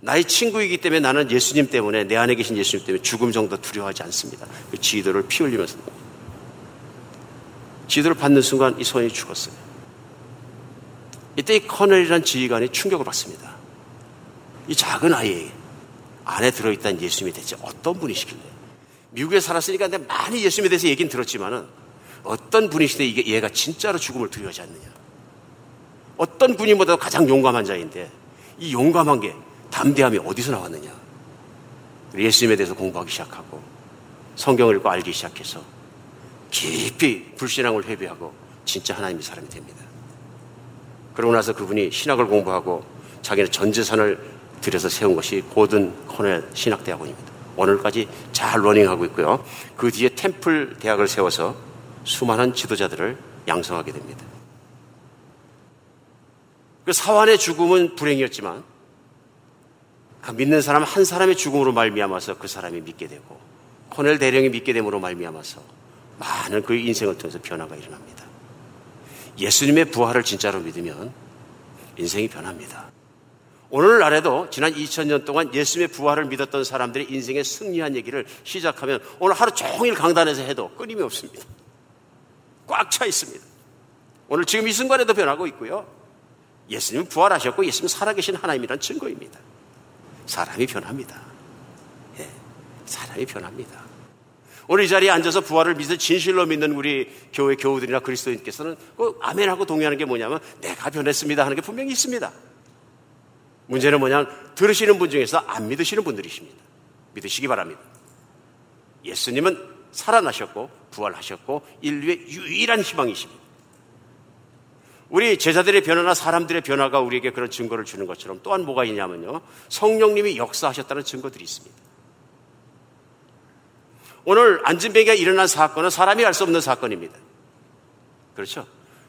나의 친구이기 때문에 나는 예수님 때문에 내 안에 계신 예수님 때문에 죽음 정도 두려워하지 않습니다. 그 지도를 피 흘리면서 지도를 받는 순간 이 소년이 죽었어요. 이때 이 커넬이라는 지휘관이 충격을 받습니다. 이 작은 아이 안에 들어있다는 예수님이 대체 어떤 분이시길래 미국에 살았으니까 근데 많이 예수님에 대해서 얘기는 들었지만은 어떤 분이신데 이게 얘가 진짜로 죽음을 두려워하지 않느냐. 어떤 군인보다도 가장 용감한 자인데 이 용감한 게 담대함이 어디서 나왔느냐. 예수님에 대해서 공부하기 시작하고 성경을 읽고 알기 시작해서 깊이 불신앙을 회비하고 진짜 하나님의 사람이 됩니다. 그러고 나서 그분이 신학을 공부하고 자기는 전 재산을 들여서 세운 것이 고든 코넬 신학대학원입니다. 오늘까지 잘 러닝하고 있고요. 그 뒤에 템플 대학을 세워서 수많은 지도자들을 양성하게 됩니다. 그 사환의 죽음은 불행이었지만 그 믿는 사람 한 사람의 죽음으로 말미암아서 그 사람이 믿게 되고 코넬 대령이 믿게 됨으로 말미암아서 많은 그의 인생을 통해서 변화가 일어납니다. 예수님의 부활을 진짜로 믿으면 인생이 변합니다. 오늘날에도 지난 2000년 동안 예수님의 부활을 믿었던 사람들의 인생의 승리한 얘기를 시작하면 오늘 하루 종일 강단에서 해도 끊임이 없습니다. 꽉 차 있습니다. 오늘 지금 이 순간에도 변하고 있고요. 예수님은 부활하셨고 예수님은 살아계신 하나님이란 증거입니다. 사람이 변합니다. 예, 사람이 변합니다. 오늘 이 자리에 앉아서 부활을 믿어 진실로 믿는 우리 교회 교우들이나 그리스도인께서는 그 아멘하고 동의하는 게 뭐냐면 내가 변했습니다 하는 게 분명히 있습니다. 문제는 뭐냐 들으시는 분 중에서 안 믿으시는 분들이십니다. 믿으시기 바랍니다. 예수님은 살아나셨고 부활하셨고 인류의 유일한 희망이십니다. 우리 제자들의 변화나 사람들의 변화가 우리에게 그런 증거를 주는 것처럼 또한 뭐가 있냐면요. 성령님이 역사하셨다는 증거들이 있습니다. 오늘 안진뱅이가 일어난 사건은 사람이 알 수 없는 사건입니다. 그렇죠?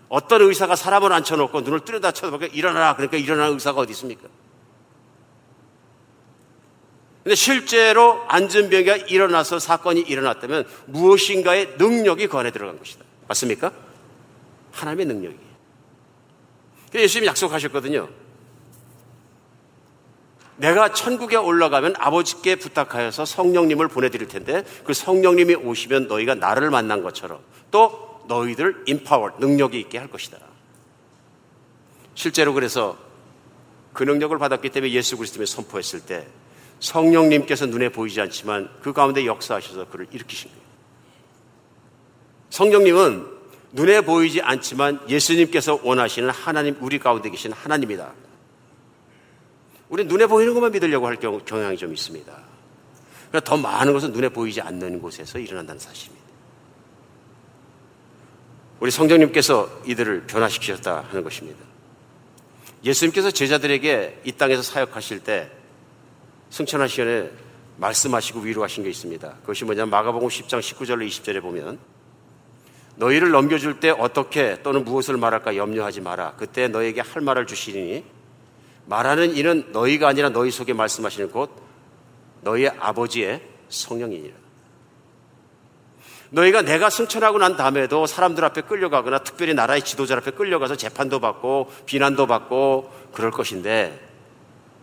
어떤 의사가 사람을 앉혀놓고 눈을 뚫어다 쳐다보고 일어나라. 그러니까 일어나는 의사가 어디 있습니까? 근데 실제로 안전병이가 일어나서 사건이 일어났다면 무엇인가의 능력이 그 안에 들어간 것이다. 맞습니까? 하나님의 능력이. 예수님이 약속하셨거든요. 내가 천국에 올라가면 아버지께 부탁하여서 성령님을 보내드릴 텐데 그 성령님이 오시면 너희가 나를 만난 것처럼 또 너희들 인파워 능력이 있게 할 것이다. 실제로 그래서 그 능력을 받았기 때문에 예수 그리스도에 선포했을 때 성령님께서 눈에 보이지 않지만 그 가운데 역사하셔서 그를 일으키신 거예요. 성령님은 눈에 보이지 않지만 예수님께서 원하시는 하나님, 우리 가운데 계신 하나님이다. 우리 눈에 보이는 것만 믿으려고 할 경향이 좀 있습니다. 그러나 더 많은 것은 눈에 보이지 않는 곳에서 일어난다는 사실입니다. 우리 성령님께서 이들을 변화시키셨다 하는 것입니다. 예수님께서 제자들에게 이 땅에서 사역하실 때 승천하 시간에 말씀하시고 위로하신 게 있습니다. 그것이 뭐냐면 마가복음 10장 19절로 20절에 보면 너희를 넘겨줄 때 어떻게 또는 무엇을 말할까 염려하지 마라. 그때 너에게 할 말을 주시니 말하는 이는 너희가 아니라 너희 속에 말씀하시는 곧 너희의 아버지의 성령이니라. 너희가 내가 승천하고 난 다음에도 사람들 앞에 끌려가거나 특별히 나라의 지도자 앞에 끌려가서 재판도 받고 비난도 받고 그럴 것인데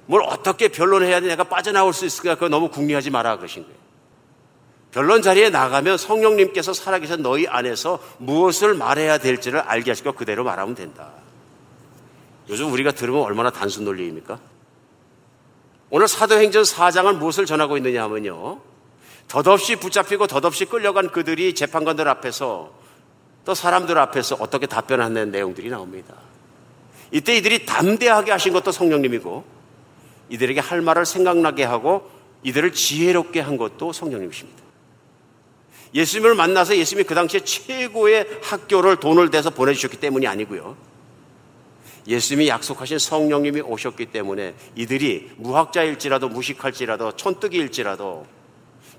뭘 어떻게 변론해야 돼 내가 빠져나올 수 있을까 그거 너무 궁리하지 마라 그러신 거예요. 변론 자리에 나가면 성령님께서 살아계신 너희 안에서 무엇을 말해야 될지를 알게 하시고 그대로 말하면 된다. 요즘 우리가 들으면 얼마나 단순 논리입니까? 오늘 사도행전 4장은 무엇을 전하고 있느냐 하면요. 덧없이 붙잡히고 덧없이 끌려간 그들이 재판관들 앞에서 또 사람들 앞에서 어떻게 답변하는 내용들이 나옵니다. 이때 이들이 담대하게 하신 것도 성령님이고 이들에게 할 말을 생각나게 하고 이들을 지혜롭게 한 것도 성령님이십니다. 예수님을 만나서 예수님이 그 당시에 최고의 학교를 돈을 대서 보내주셨기 때문이 아니고요. 예수님이 약속하신 성령님이 오셨기 때문에 이들이 무학자일지라도 무식할지라도 촌뜨기일지라도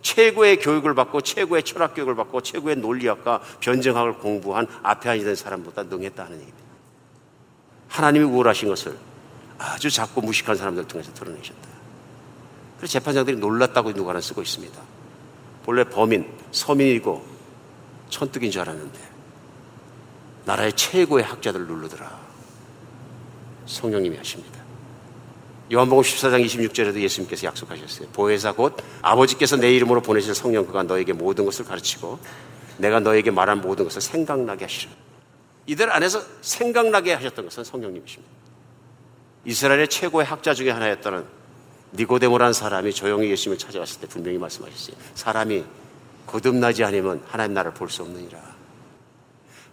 최고의 교육을 받고 최고의 철학 교육을 받고 최고의 논리학과 변증학을 공부한 앞에 앉은 사람보다 능했다는 얘기입니다. 하나님이 우월하신 것을 아주 작고 무식한 사람들 통해서 드러내셨다. 그래서 재판장들이 놀랐다고 누가는 쓰고 있습니다. 본래 범인, 서민이고 천뚝인 줄 알았는데 나라의 최고의 학자들을 누르더라. 성령님이 하십니다. 요한복음 14장 26절에도 예수님께서 약속하셨어요. 보혜사 곧 아버지께서 내 이름으로 보내실 성령 그가 너에게 모든 것을 가르치고 내가 너에게 말한 모든 것을 생각나게 하시라. 이들 안에서 생각나게 하셨던 것은 성령님이십니다. 이스라엘의 최고의 학자 중에 하나였던 니고데모라는 사람이 조용히 예수님을 찾아왔을 때 분명히 말씀하셨어요. 사람이 거듭나지 않으면 하나님 나라를 볼 수 없느니라.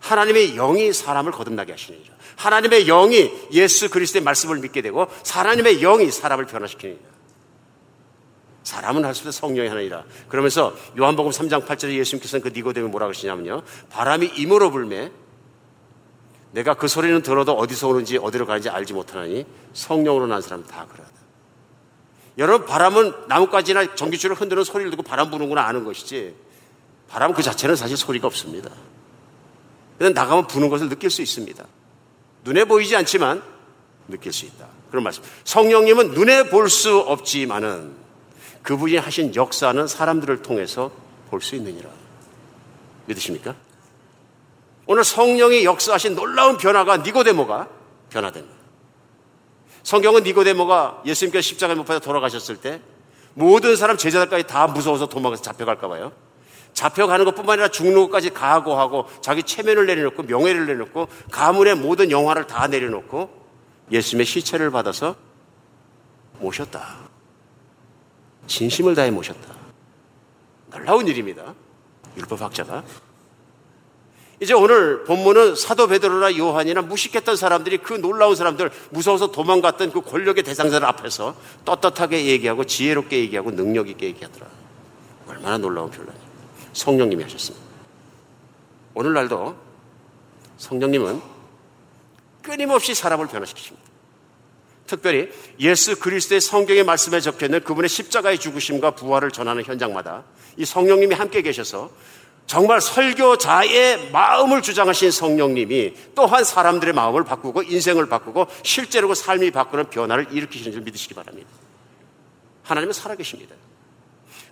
하나님의 영이 사람을 거듭나게 하시느니라. 하나님의 영이 예수 그리스도의 말씀을 믿게 되고 하나님의 영이 사람을 변화시키느니라. 사람은 할 수 없어 성령이 하나니라. 그러면서 요한복음 3장 8절에 예수님께서는 그 니고데모 뭐라고 하시냐면요. 바람이 임으로 불매 내가 그 소리는 들어도 어디서 오는지 어디로 가는지 알지 못하나니 성령으로 난 사람 다 그러다. 여러분 바람은 나뭇가지나 전기줄을 흔드는 소리를 듣고 바람 부는구나 아는 것이지 바람 그 자체는 사실 소리가 없습니다. 그냥 나가면 부는 것을 느낄 수 있습니다. 눈에 보이지 않지만 느낄 수 있다. 그런 말씀. 성령님은 눈에 볼 수 없지만은 그분이 하신 역사는 사람들을 통해서 볼 수 있느니라. 믿으십니까? 오늘 성령이 역사하신 놀라운 변화가 니고데모가 변화됩니다. 성경은 니고데모가 예수님께서 십자가에 못 박혀 돌아가셨을 때 모든 사람 제자들까지 다 무서워서 도망가서 잡혀갈까 봐요. 잡혀가는 것뿐만 아니라 죽는 것까지 각오하고 자기 체면을 내려놓고 명예를 내려놓고 가문의 모든 영화를 다 내려놓고 예수님의 시체를 받아서 모셨다. 진심을 다해 모셨다. 놀라운 일입니다. 율법학자가. 이제 오늘 본문은 사도 베드로나 요한이나 무식했던 사람들이 그 놀라운 사람들 무서워서 도망갔던 그 권력의 대상자들 앞에서 떳떳하게 얘기하고 지혜롭게 얘기하고 능력 있게 얘기하더라. 얼마나 놀라운 표현이에요. 성령님이 하셨습니다. 오늘날도 성령님은 끊임없이 사람을 변화시키십니다. 특별히 예수 그리스도의 성경의 말씀에 적혀 있는 그분의 십자가의 죽으심과 부활을 전하는 현장마다 이 성령님이 함께 계셔서 정말 설교자의 마음을 주장하신 성령님이 또한 사람들의 마음을 바꾸고 인생을 바꾸고 실제로 그 삶이 바꾸는 변화를 일으키시는 줄 믿으시기 바랍니다. 하나님은 살아계십니다.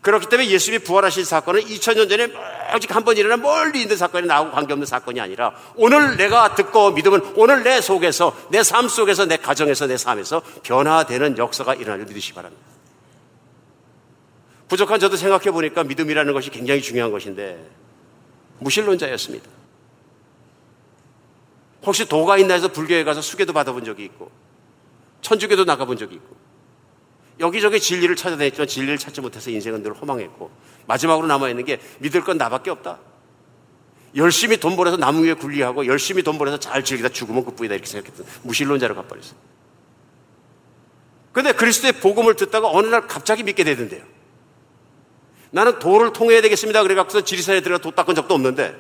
그렇기 때문에 예수님이 부활하신 사건은 2000년 전에 오직 한 번 일어난 멀리 있는 사건이 나하고 관계없는 사건이 아니라 오늘 내가 듣고 믿으면 오늘 내 속에서 내 삶 속에서 내 가정에서 내 삶에서 변화되는 역사가 일어나를 믿으시기 바랍니다. 부족한 저도 생각해 보니까 믿음이라는 것이 굉장히 중요한 것인데 무신론자였습니다. 혹시 도가 있나 해서 불교에 가서 수계도 받아본 적이 있고 천주교도 나가본 적이 있고 여기저기 진리를 찾아다녔지만 진리를 찾지 못해서 인생은 늘 허망했고 마지막으로 남아있는 게 믿을 건 나밖에 없다. 열심히 돈 벌어서 나무 위에 굴리하고 열심히 돈 벌어서 잘 즐기다 죽으면 그뿐이다 이렇게 생각했던 무신론자로 가버렸어요. 근데 그리스도의 복음을 듣다가 어느 날 갑자기 믿게 되던데요. 나는 도를 통해야 되겠습니다. 그래갖고서 지리산에 들어가 도 닦은 적도 없는데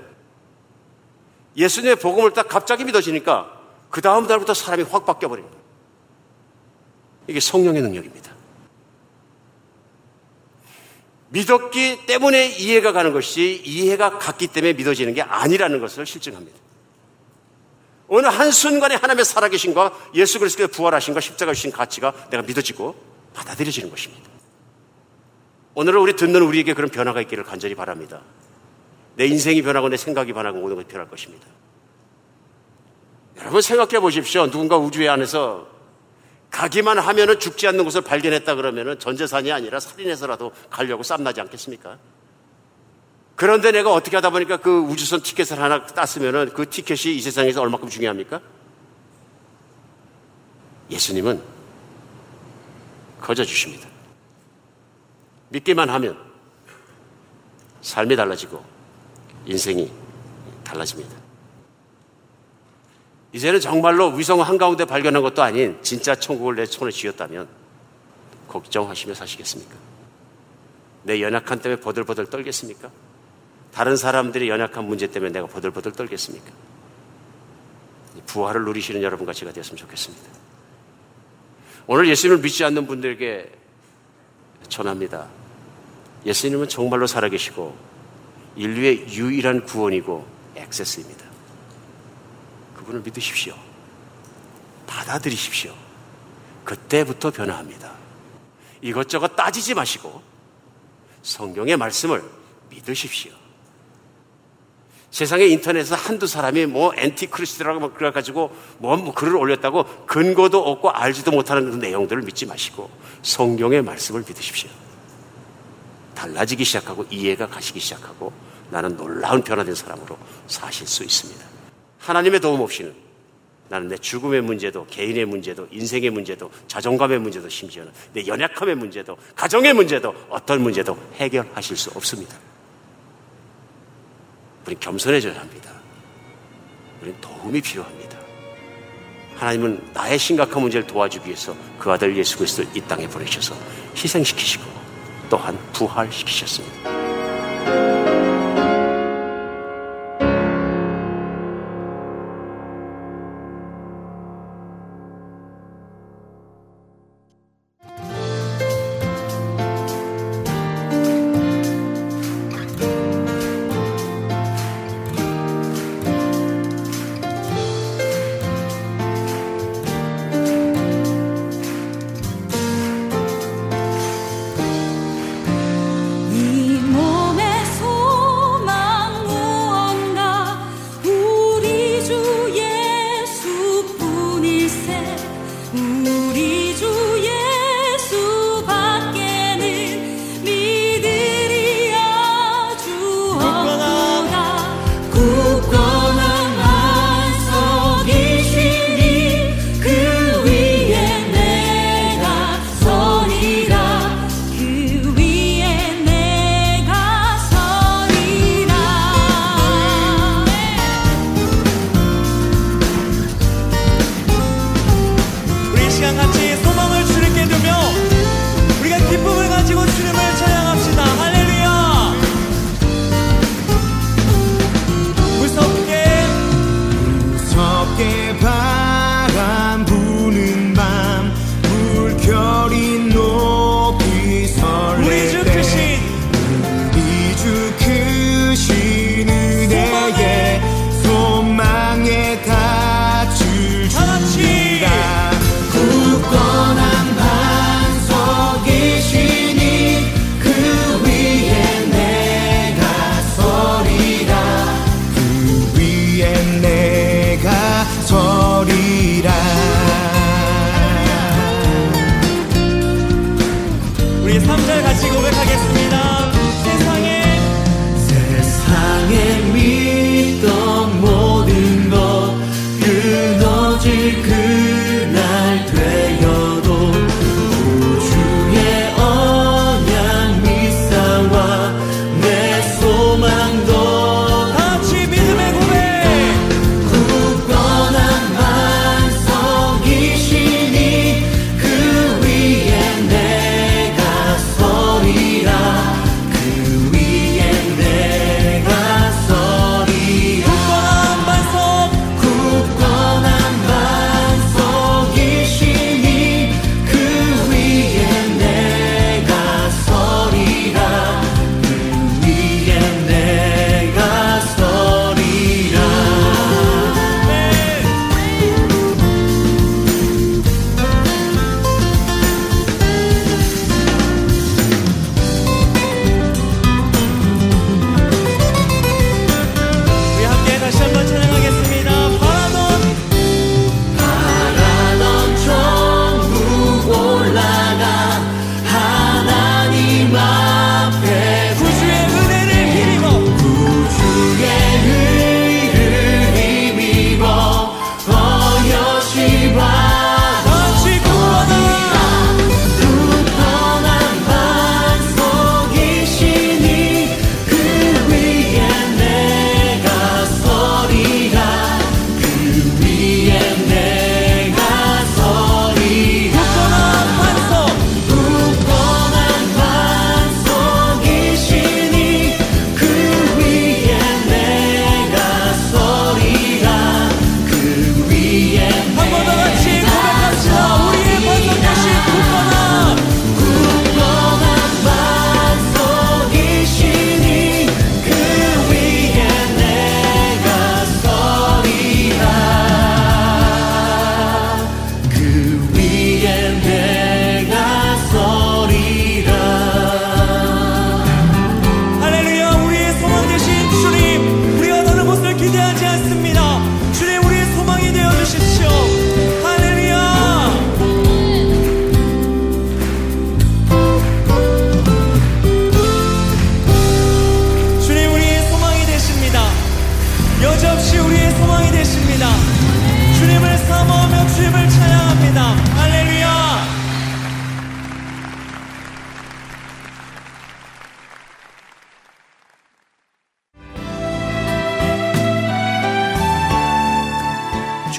예수님의 복음을 딱 갑자기 믿어지니까 그 다음 달부터 사람이 확 바뀌어버립니다. 이게 성령의 능력입니다. 믿었기 때문에 이해가 가는 것이 이해가 갔기 때문에 믿어지는 게 아니라는 것을 실증합니다. 어느 한순간에 하나님의 살아계신과 예수 그리스도의 부활하신과 십자가 주신 가치가 내가 믿어지고 받아들여지는 것입니다. 오늘은 우리 듣는 우리에게 그런 변화가 있기를 간절히 바랍니다. 내 인생이 변하고 내 생각이 변하고 모든 것이 변할 것입니다. 여러분 생각해 보십시오. 누군가 우주의 안에서 가기만 하면은 죽지 않는 것을 발견했다 그러면은 전 재산이 아니라 살인해서라도 가려고 쌈나지 않겠습니까? 그런데 내가 어떻게 하다 보니까 그 우주선 티켓을 하나 땄으면은 그 티켓이 이 세상에서 얼마큼 중요합니까? 예수님은 거저 주십니다. 믿기만 하면 삶이 달라지고 인생이 달라집니다. 이제는 정말로 위성 한가운데 발견한 것도 아닌 진짜 천국을 내 손에 쥐었다면 걱정하시며 사시겠습니까? 내 연약한 때문에 버들버들 떨겠습니까? 다른 사람들이 연약한 문제 때문에 내가 버들버들 떨겠습니까? 부활을 누리시는 여러분 같이 가 되었으면 좋겠습니다. 오늘 예수님을 믿지 않는 분들에게 전합니다. 예수님은 정말로 살아계시고 인류의 유일한 구원이고 액세스입니다. 그분을 믿으십시오. 받아들이십시오. 그때부터 변화합니다. 이것저것 따지지 마시고 성경의 말씀을 믿으십시오. 세상에 인터넷에서 한두 사람이 뭐 엔티크리스트라고 막 그래가지고 뭐, 뭐 글을 올렸다고 근거도 없고 알지도 못하는 그 내용들을 믿지 마시고 성경의 말씀을 믿으십시오. 달라지기 시작하고 이해가 가시기 시작하고 나는 놀라운 변화된 사람으로 사실 수 있습니다. 하나님의 도움 없이는 나는 내 죽음의 문제도 개인의 문제도 인생의 문제도 자존감의 문제도 심지어는 내 연약함의 문제도 가정의 문제도 어떤 문제도 해결하실 수 없습니다. 우린 겸손해져야 합니다. 우린 도움이 필요합니다. 하나님은 나의 심각한 문제를 도와주기 위해서 그 아들 예수 그리스도를 이 땅에 보내셔서 희생시키시고 또한 부활시키셨습니다. 무